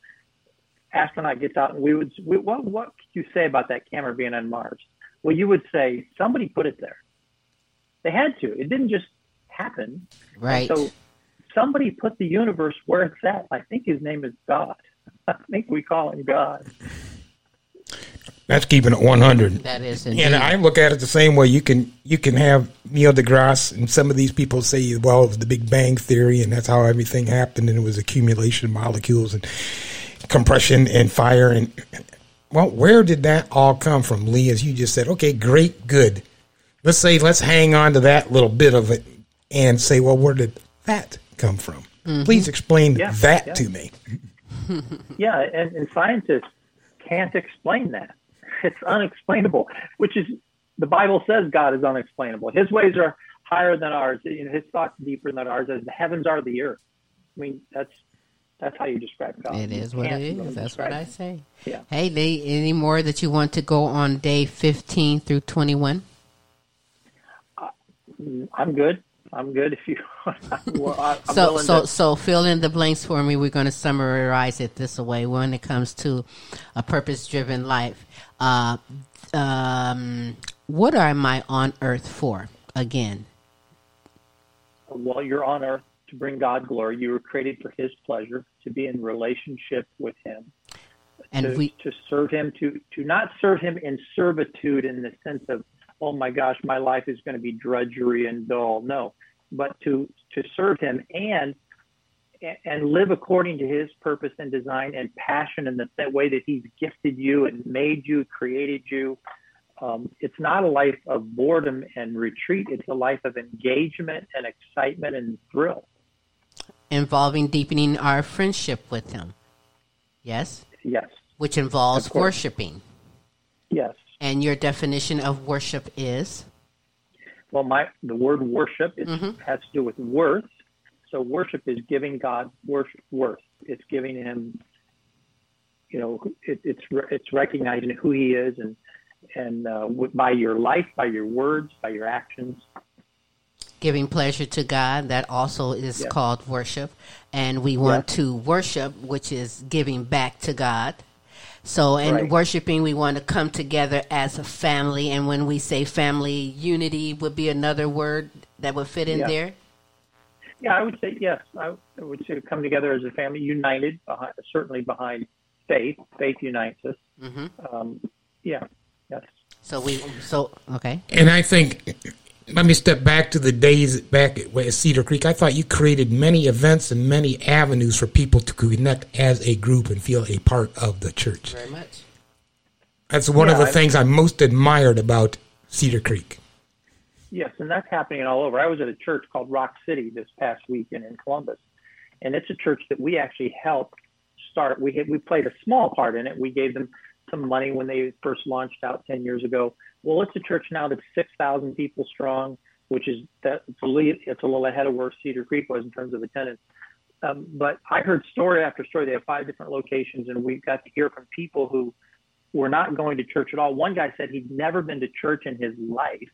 Speaker 7: astronaut gets out and we would we, what what could you say about that camera being on Mars? Well, you would say somebody put it there. They had to. It didn't just happen.
Speaker 6: Right.
Speaker 7: So somebody put the universe where it's at. I think his name is God. [LAUGHS] I think we call him God.
Speaker 5: That's keeping it 100.
Speaker 6: that is indeed.
Speaker 5: And I look at it the same way. You can you can have Neil deGrasse and some of these people say, well, it was the Big Bang theory, and that's how everything happened, and it was accumulation of molecules and compression and fire. And well, where did that all come from, Lee? As you just said, okay, great, good. Let's say let's hang on to that little bit of it and say, well, where did that come from? Mm-hmm. Please explain
Speaker 7: Yeah,
Speaker 5: that
Speaker 7: yeah.
Speaker 5: to me. [LAUGHS]
Speaker 7: Yeah, and, and scientists can't explain that. It's unexplainable, which is the Bible says God is unexplainable. His ways are higher than ours. You know, his thoughts deeper than ours, as the heavens are the earth. I mean, that's That's how you describe God.
Speaker 6: It is what it
Speaker 7: really
Speaker 6: is. That's what I say.
Speaker 7: Yeah.
Speaker 6: Hey, Lee, any more that you want to go on day 15 through 21?
Speaker 7: Uh, I'm good. I'm good. If you, [LAUGHS] well, I-
Speaker 6: so so
Speaker 7: to-
Speaker 6: so fill in the blanks for me. We're going to summarize it this way when it comes to a purpose-driven life. Uh, um, what am I on earth for? Again,
Speaker 7: while you're on earth to bring God glory, you were created for His pleasure, to be in relationship with Him,
Speaker 6: and
Speaker 7: to,
Speaker 6: we
Speaker 7: to serve Him, to to not serve Him in servitude in the sense of, oh my gosh, my life is going to be drudgery and dull. No, but to to serve Him and and live according to His purpose and design and passion in the, that way that He's gifted you and made you, created you. Um, it's not a life of boredom and retreat. It's a life of engagement and excitement and thrill.
Speaker 6: involving deepening our friendship with Him. Yes,
Speaker 7: Yes,
Speaker 6: which involves worshiping.
Speaker 7: yes.
Speaker 6: And your definition of worship is
Speaker 7: Well, my the word worship is,
Speaker 6: Mhm.
Speaker 7: has to do with worth. So worship is giving God worship, worth. It's giving Him, you know, it, it's it's recognizing who He is and and uh, by your life, by your words, by your actions.
Speaker 6: giving pleasure to God. That also is
Speaker 7: Yeah.
Speaker 6: called worship. And we want
Speaker 7: Yeah.
Speaker 6: to worship, which is giving back to God. So, in
Speaker 7: Right.
Speaker 6: worshiping, we want to come together as a family. And when we say family, unity would be another word that would fit in
Speaker 7: Yeah.
Speaker 6: there.
Speaker 7: Yeah, I would say yes. I would say come together as a family, united, behind, certainly behind faith. Faith unites us.
Speaker 6: hmm
Speaker 7: Um, yeah, yes.
Speaker 6: So, we, so, okay.
Speaker 5: And I think, let me step back to the days back at at Cedar Creek. I thought you created many events and many avenues for people to connect as a group and feel a part of the church.
Speaker 6: Very much.
Speaker 5: That's one of the
Speaker 7: I-
Speaker 5: things I most admired about Cedar Creek.
Speaker 7: Yes, and that's happening all over. I was at a church called Rock City this past weekend in Columbus, and it's a church that we actually helped start. We we played a small part in it. We gave them some money when they first launched out ten years ago. Well, it's a church now that's six thousand people strong, which is that it's a little ahead of where Cedar Creek was in terms of attendance. Um, but I heard story after story. They have five different locations, and we got to hear from people who were not going to church at all. One guy said he'd never been to church in his life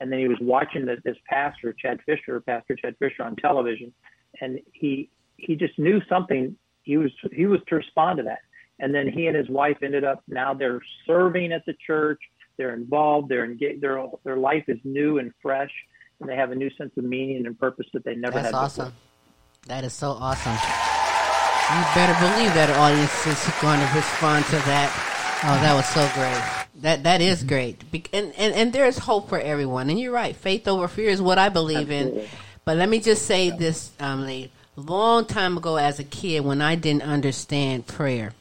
Speaker 7: and then he was watching the, this pastor Chad Fisher, Pastor Chad Fisher on television, and he he just knew something. He was he was to respond to that, and then he and his wife ended up now they're serving at the church. They're involved. They're engaged. Their their life is new and fresh, and they have a new sense of meaning and purpose that they never
Speaker 6: That's
Speaker 7: had.
Speaker 6: That's awesome.
Speaker 7: Before.
Speaker 6: That is so awesome. You better believe that audience is going to respond to that. Oh, that was so great. That that is great, and and and there's hope for everyone. And you're right, faith over fear is what I believe in. But let me just say this, um, Lee. Long time ago, as a kid, when I didn't understand prayer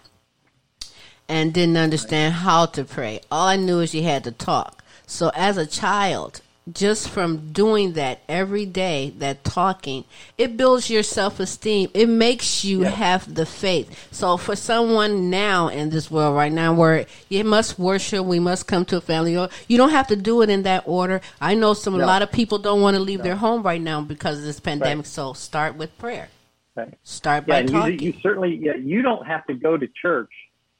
Speaker 6: and didn't understand how to pray, all I knew is you had to talk. So, as a child, just from doing that every day, that talking, it builds your self esteem. It makes you have the faith. So, for someone now in this world right now where you must worship, we must come to a family, you don't have to do it in that order. I know some, a lot of people don't want to leave their home right now because of this pandemic.
Speaker 7: Right.
Speaker 6: So, start with prayer.
Speaker 7: Right.
Speaker 6: Start
Speaker 7: Yeah,
Speaker 6: by talking.
Speaker 7: you, you certainly yeah you don't have to go to church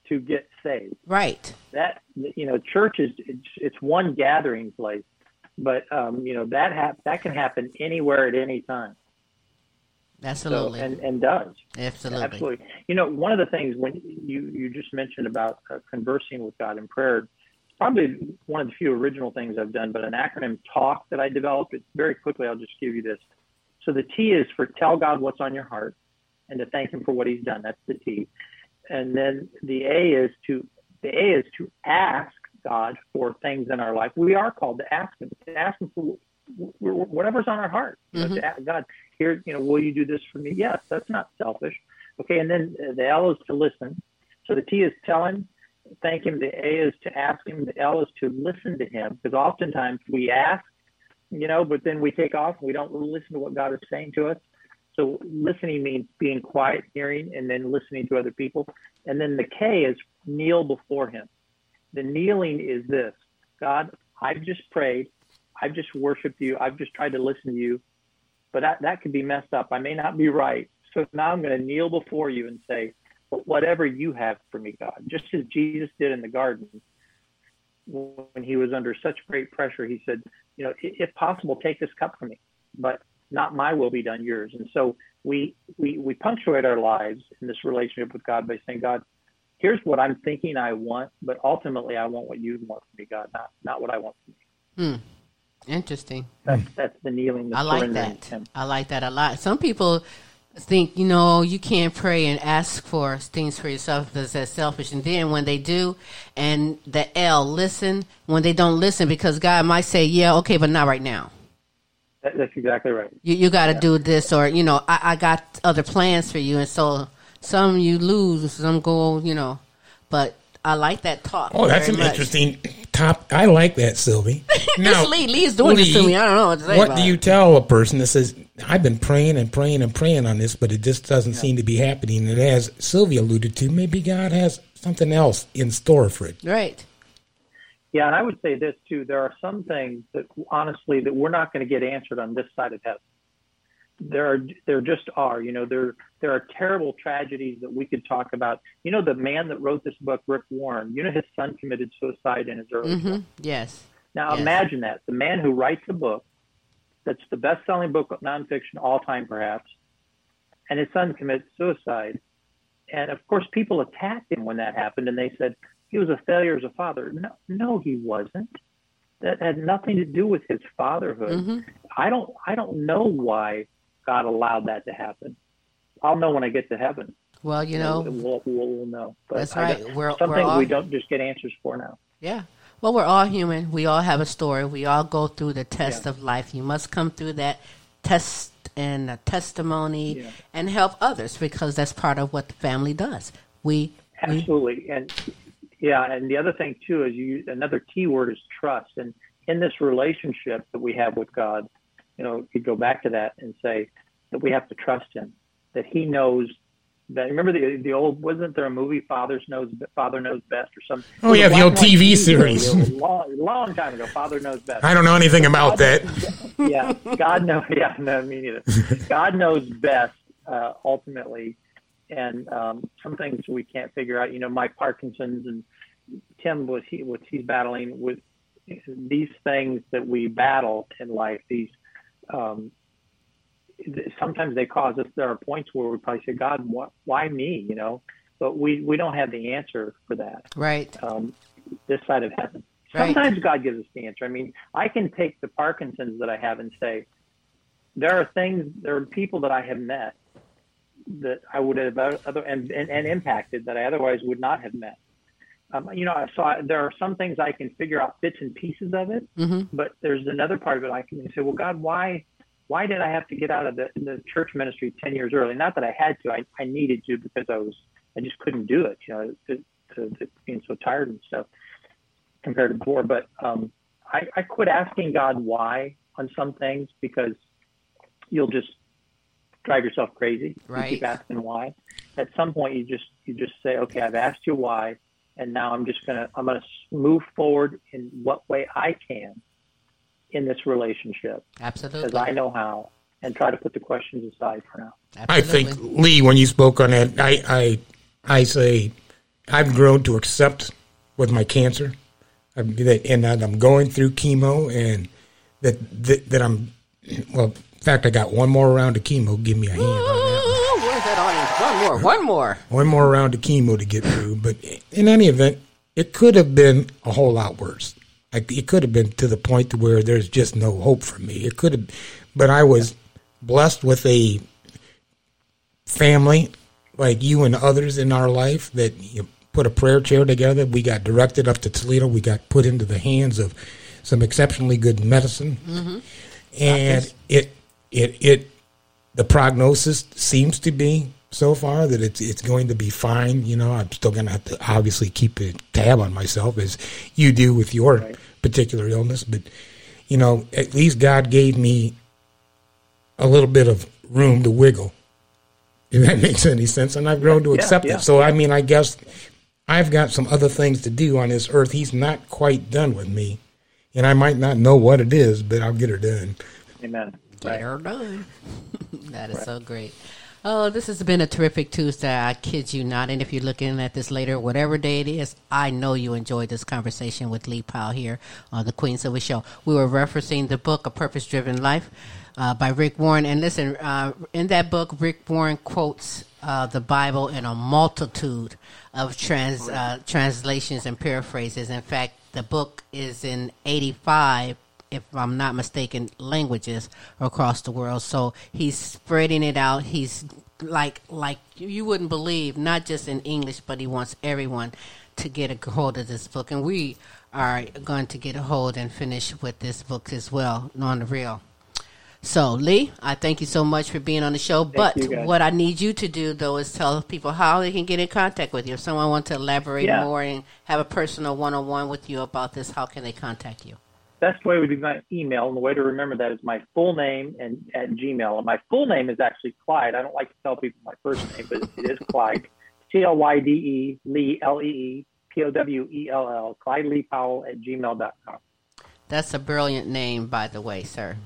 Speaker 7: to get saved.
Speaker 6: right.
Speaker 7: that you know church is it's, it's one gathering place but um, you know that hap- that can happen anywhere at any time.
Speaker 6: Absolutely.
Speaker 7: so, and and does.
Speaker 6: Absolutely.
Speaker 7: absolutely. You know one of the things when you you just mentioned about uh, conversing with god in prayer it's probably one of the few original things i've done but an acronym talk that i developed it very quickly i'll just give you this. So the t is for tell god what's on your heart and to thank him for what he's done. That's the t. And then the a is to the a is to ask god for things in our life. We are called to ask him to ask him for whatever's on our heart. You know, mm-hmm. to ask god here you know will you do this for me? Yes that's not selfish. Okay and then uh, the l is to listen. So the t is tell him thank him. The a is to ask him. The l is to listen to him because oftentimes we ask you know but then we take off. And we don't listen to what god is saying to us. So listening means being quiet, hearing, and then listening to other people. And then the K is kneel before him. The kneeling is this God, I've just prayed. I've just worshiped you. I've just tried to listen to you. But that, that could be messed up. I may not be right. So now I'm going to kneel before you and say, whatever you have for me, God, just as Jesus did in the garden when he was under such great pressure, he said, you know, if possible, take this cup from me, but not my will be done, yours. And so we we we punctuate our lives in this relationship with God by saying, God, here's what I'm thinking I want, but ultimately I want what you want from me, God, not not what I want from
Speaker 6: you. Hmm. Interesting.
Speaker 7: That's that's the kneeling. The
Speaker 6: I like that. I like that a lot. Some people think you know you can't pray and ask for things for yourself because that's selfish and then when they do and the l listen when they don't listen because god might say yeah okay but not right now
Speaker 7: that's exactly right
Speaker 6: you, you got to yeah. do this or you know I, I got other plans for you and so some you lose some go you know but I like that talk.
Speaker 5: Oh, that's an
Speaker 6: much.
Speaker 5: interesting top. I like that, Silvy. [LAUGHS]
Speaker 6: Now, Lee, Lee's doing Lee, this to me. I don't know what to say.
Speaker 5: What do you it. tell a person that says, I've been praying and praying and praying on this, but it just doesn't yeah. seem to be happening? And as Silvy alluded to, maybe God has something else in store for it.
Speaker 6: Right.
Speaker 7: Yeah, and I would say this too. There are some things that honestly that we're not going to get answered on this side of heaven there are there just are you know there there are terrible tragedies that we could talk about. You know the man that wrote this book rick warren you know his son committed suicide in his early
Speaker 6: mm-hmm. yes.
Speaker 7: Now
Speaker 6: yes.
Speaker 7: imagine that. The man who writes a book that's the best selling book of nonfiction all time perhaps and his son commits suicide. And of course people attacked him when that happened and they said he was a failure as a father. No no he wasn't. That had nothing to do with his fatherhood.
Speaker 6: Mm-hmm.
Speaker 7: i don't i don't know why God allowed that to happen. I'll know when I get to heaven.
Speaker 6: Well, you know,
Speaker 7: we'll, we'll, we'll know.
Speaker 6: But that's right.
Speaker 7: Got,
Speaker 6: we're,
Speaker 7: some
Speaker 6: we're all,
Speaker 7: we don't just get answers for now.
Speaker 6: Yeah. Well, we're all human. We all have a story. We all go through the test yeah. of life. You must come through that test and a testimony yeah. and help others because that's part of what the family does. We
Speaker 7: absolutely
Speaker 6: we,
Speaker 7: and yeah, and the other thing too is you another key word is trust. And in this relationship that we have with God, you know, you go back to that and say that we have to trust him, that he knows that. Remember the the old wasn't there a movie Father knows Father knows best or something?
Speaker 5: Oh yeah, the old TV series.
Speaker 7: long, long time ago, Father knows best.
Speaker 5: I don't know anything about God,
Speaker 7: that. yeah, God knows. [LAUGHS] Yeah, no, me neither. God knows best uh, ultimately, and um, some things we can't figure out. You know, Mike Parkinson's and Tim was he what he's battling with these things that we battle in life. These um, sometimes they cause us. There are points where we probably say, "God, wh- why me?" You know, but we we don't have the answer for that.
Speaker 6: Right.
Speaker 7: Um, this side of heaven. Sometimes right. God gives us the answer. I mean, I can take the Parkinson's that I have and say, there are things, there are people that I have met that I would have other and, and, and impacted that I otherwise would not have met. Um, you know, so I, there are some things I can figure out bits and pieces of it,
Speaker 6: mm-hmm.
Speaker 7: but there's another part of it I can say, well, God, why, why did I have to get out of the, the church ministry 10 years early? Not that I had to, I, I needed to because I was, I just couldn't do it, you know, to, to, to being so tired and stuff compared to before. But um, I, I quit asking God why on some things because you'll just drive yourself crazy.
Speaker 6: Right.
Speaker 7: You keep asking why. At some point, you just you just say, okay, I've asked you why and now I'm just gonna I'm gonna move forward in what way I can in this relationship.
Speaker 6: Absolutely,
Speaker 7: because I know how, and try to put the questions aside for now.
Speaker 5: Absolutely. I think Lee, when you spoke on that, I I I say I've grown to accept with my cancer, and that I'm going through chemo, and that that, that I'm well. In fact, I got one more round of chemo. Give me a hand.
Speaker 6: Where's that audience? One more. One more.
Speaker 5: One more round of chemo to get through. But in any event, it could have been a whole lot worse. Like it could have been to the point to where there's just no hope for me. It could have, but I was blessed with a family like you and others in our life that you put a prayer chair together. We got directed up to Toledo. We got put into the hands of some exceptionally good medicine,
Speaker 6: mm-hmm.
Speaker 5: and it it it the prognosis seems to be so far that it's it's going to be fine. You know, I'm still going to have to obviously keep a tab on myself as you do with your right. particular illness, but you know, at least God gave me a little bit of room to wiggle. If that [LAUGHS] makes any sense, and I've grown to accept yeah, yeah. it. So I mean, I guess I've got some other things to do on this earth. He's not quite done with me, and I might not know what it is, but I'll get her done.
Speaker 7: Amen.
Speaker 6: Get right. her done. [LAUGHS] that is right. so great. Oh, this has been a terrific Tuesday. I kid you not. And if you're looking at this later, whatever day it is, I know you enjoyed this conversation with Lee Powell here on the Queen Silvy Show. We were referencing the book, A Purpose Driven Life uh, by Rick Warren. And listen, uh, in that book, Rick Warren quotes uh, the Bible in a multitude of trans, uh, translations and paraphrases. In fact, the book is in 85 if I'm not mistaken, languages across the world. So he's spreading it out. He's like like you wouldn't believe, not just in English, but he wants everyone to get a hold of this book, and we are going to get a hold and finish with this book as well on the real. So, Lee, I thank you so much for being on the show.
Speaker 7: Thank
Speaker 6: but what I need you to do, though, is tell people how they can get in contact with you. If someone wants to elaborate
Speaker 7: Yeah.
Speaker 6: more and have a personal one on one with you about this, how can they contact you?
Speaker 7: Best way would be my email, and the way to remember that is my full name and at Gmail. And my full name is actually Clyde. I don't like to tell people my first name, but it is Clyde. C L Y D E Lee L E E P O W E L L. Clyde Lee Powell at gmail.com.
Speaker 6: That's a brilliant name, by the way, sir.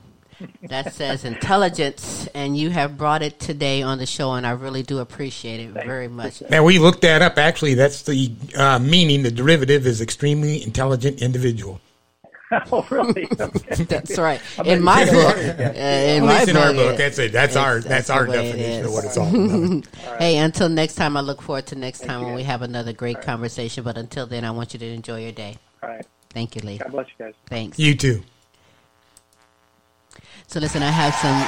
Speaker 6: That says intelligence, and you have brought it today on the show, and I really do appreciate it very much.
Speaker 5: Now we looked that up. Actually, that's the uh, meaning. The derivative is extremely intelligent individual. [LAUGHS]
Speaker 7: oh, really? [LAUGHS] Okay.
Speaker 6: That's right. [LAUGHS] In my book, uh, in my
Speaker 5: least in our
Speaker 6: book,
Speaker 5: book,
Speaker 6: it-
Speaker 5: that's it. That's our
Speaker 6: it's-
Speaker 5: that's our definition of what it's all about.
Speaker 6: Hey, until next time, I look forward to next time
Speaker 7: you,
Speaker 6: when we have another great conversation. But until then, I want you to enjoy your day.
Speaker 7: All right.
Speaker 6: Thank you, Lee.
Speaker 7: God bless you guys.
Speaker 6: Thanks.
Speaker 5: You too.
Speaker 6: So listen, I have some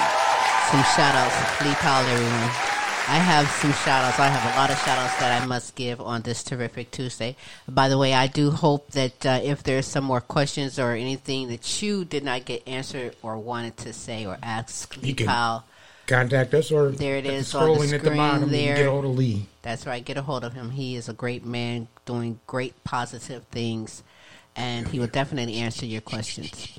Speaker 6: some shout outs. Lee Powell, everyone. I have some shout outs. I have a lot of shout outs that I must give on this terrific Tuesday. By the way, I do hope that uh, if there's some more questions or anything that you did not get answered or wanted to say or ask Lee
Speaker 5: You can-
Speaker 6: Powell,
Speaker 5: Contact us or
Speaker 6: There it is
Speaker 5: at the
Speaker 6: on the
Speaker 5: scrolling at the bottom.
Speaker 6: There.
Speaker 5: get a hold of Lee.
Speaker 6: That's right. Get a hold of him. He is a great man doing great positive things, and he will definitely answer your questions.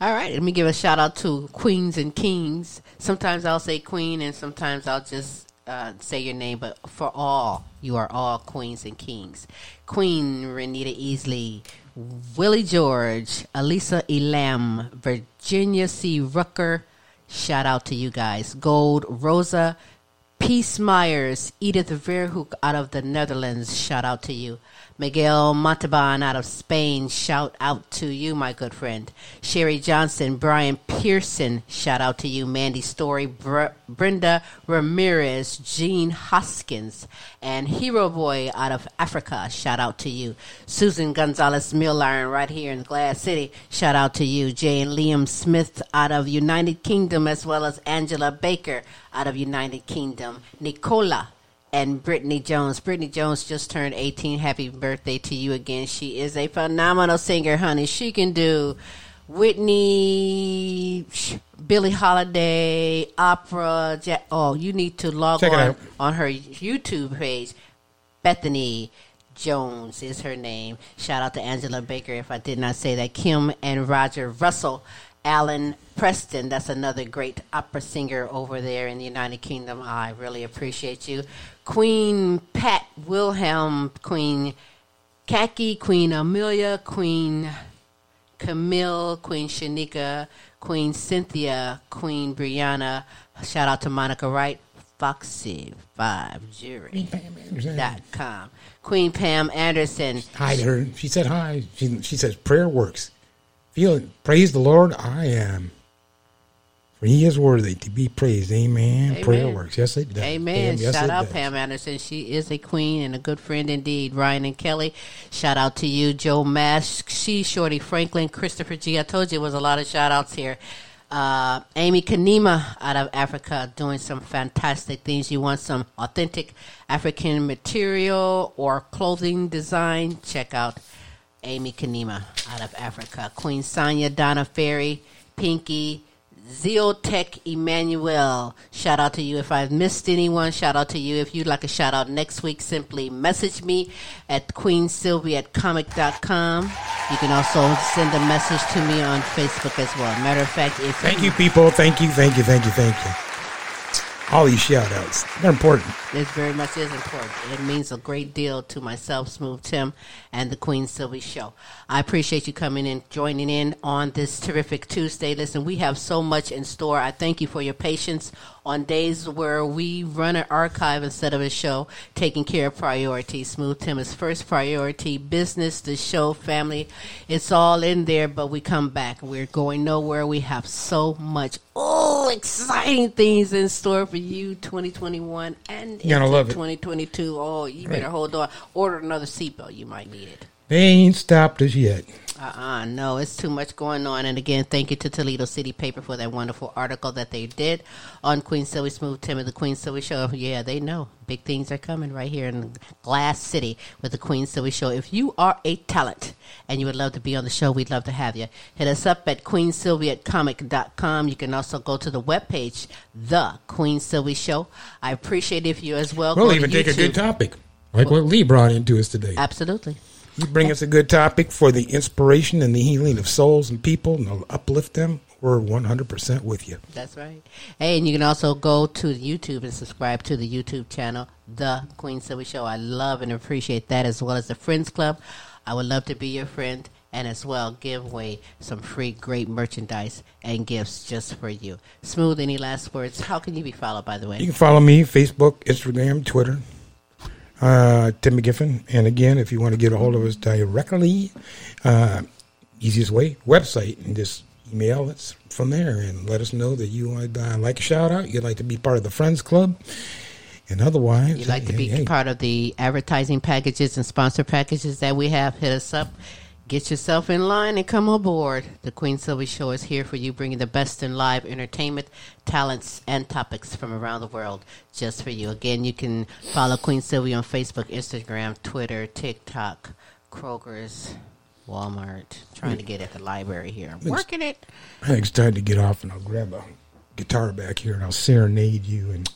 Speaker 6: All right. Let me give a shout out to Queens and Kings. Sometimes I'll say Queen, and sometimes I'll just uh, say your name. But for all, you are all Queens and Kings. Queen Renita Easley, Willie George, Elisa Elam, Virginia C. Rucker. Shout out to you guys. Gold Rosa, Peace Myers, Edith Verhoek out of the Netherlands, shout out to you. Miguel Montalban out of Spain, shout out to you, my good friend. Sherry Johnson, Brian Pearson, shout out to you. Mandy Story, Br- Brenda Ramirez, Jean Hoskins, and Hero Boy out of Africa, shout out to you. Susan Gonzalez Milliron right here in Glass City, shout out to you. Jay and Liam Smith out of United Kingdom, as well as Angela Baker out of United Kingdom. Nicola and Brittany Jones. Brittany Jones just turned 18. Happy birthday to you again. She is a phenomenal singer, honey. She can do Whitney, Billie Holiday, opera. Ja- oh, you need to log
Speaker 5: Check
Speaker 6: on on her YouTube page. Bethany Jones is her name. Shout out to Angela Baker if I did not say that. Kim and Roger Russell. Alan Preston, that's another great opera singer over there in the United Kingdom. I really appreciate you. Queen Pat Wilhelm, Queen Kaki, Queen Amelia, Queen Camille, Queen Shanika, Queen Cynthia, Queen Brianna. Shout out to Monica Wright, Foxy5Jury.com. Queen Pam Anderson.
Speaker 5: Hi to her. She said hi. She, she says prayer works. Feel praise the Lord. I am. For he is worthy to be praised. Amen.
Speaker 6: Amen.
Speaker 5: Prayer works. Yes, it does.
Speaker 6: Amen.
Speaker 5: Damn, yes,
Speaker 6: Shout out
Speaker 5: does.
Speaker 6: Pam Anderson. She is a queen and a good friend indeed. Ryan and Kelly. Shout out to you, Joe Mash, she, Shorty Franklin, Christopher G. I told you it was a lot of shout outs here. Uh, Amy Kanima out of Africa doing some fantastic things. You want some authentic African material or clothing design? Check out Amy Kanima out of Africa. Queen Sonia, Donna Ferry, Pinky, Zeotech Emmanuel. Shout out to you. If I've missed anyone, shout out to you. If you'd like a shout out next week, simply message me at queensylvia at comic.com. You can also send a message to me on Facebook as well. Matter of fact, if
Speaker 5: Thank you, people. Thank you, thank you, thank you, thank you. All these shout outs. They're important.
Speaker 6: It very much is important. It means a great deal to myself, Smooth Tim, and the Queen Silvy Show. I appreciate you coming in, joining in on this terrific Tuesday. Listen, we have so much in store. I thank you for your patience on days where we run an archive instead of a show, taking care of priorities. Smooth Tim is first priority, business, the show, family. It's all in there, but we come back. We're going nowhere. We have so much, oh, exciting things in store for you 2021 and
Speaker 5: You're gonna love it.
Speaker 6: 2022. Oh, you
Speaker 5: Right.
Speaker 6: better hold on. Order another seatbelt. You might need it.
Speaker 5: They ain't stopped us yet.
Speaker 6: Uh-uh, no, it's too much going on. And again, thank you to Toledo City Paper for that wonderful article that they did on Queen Silvy Smooth Tim and the Queen Silvy Show. Yeah, they know big things are coming right here in Glass City with the Queen Silvy Show. If you are a talent and you would love to be on the show, we'd love to have you. Hit us up at queensylvia@comic.com. You can also go to the webpage, The Queen Silvy Show. I appreciate if you as well.
Speaker 5: We'll even take a good topic, like what Lee brought into us today.
Speaker 6: Absolutely.
Speaker 5: You bring us a good topic for the inspiration and the healing of souls and people, and uplift them. We're 100% with you.
Speaker 6: That's right. Hey, and you can also go to YouTube and subscribe to the YouTube channel, The Queen Silvy Show. I love and appreciate that, as well as the Friends Club. I would love to be your friend and as well give away some free great merchandise and gifts just for you. Smooth, any last words? How can you be followed, by the way?
Speaker 5: You can follow me Facebook, Instagram, Twitter, uh, Tim McGiffin. And again, if you want to get a hold of us directly, uh, easiest way, website, and just email us from there and let us know that you would uh, like a shout out, you'd like to be part of the Friends Club. And otherwise,
Speaker 6: You'd like to be
Speaker 5: hey,
Speaker 6: part of the advertising packages and sponsor packages that we have, hit us up. Get yourself in line and come aboard. The Queen Silvy Show is here for you, bringing the best in live entertainment, talents, and topics from around the world just for you. Again, you can follow Queen Silvy on Facebook, Instagram, Twitter, TikTok, Kroger's, Walmart. Trying to get at the library here. I'm working it.
Speaker 5: I think it's time to get off, and I'll grab a guitar back here and I'll serenade you, and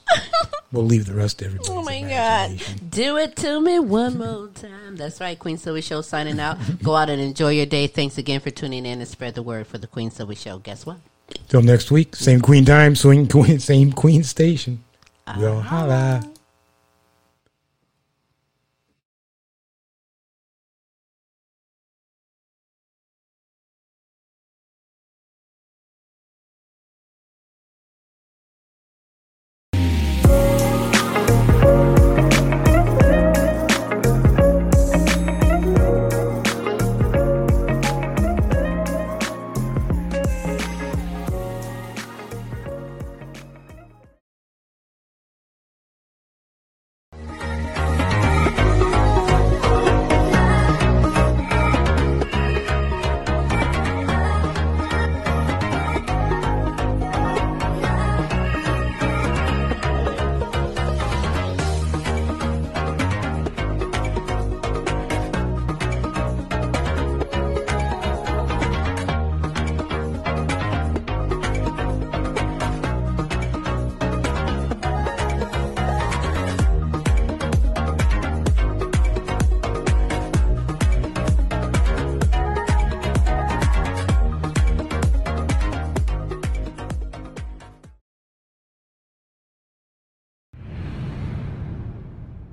Speaker 5: we'll leave the rest to everybody.
Speaker 6: Oh my God. Do it to me one more time. That's right. Queen Silvy Show signing out. Go out and enjoy your day. Thanks again for tuning in and spread the word for the Queen Silvy Show. Guess what?
Speaker 5: Till next week, same Queen time, swing Queen, same Queen station. We'll holla. Uh-huh.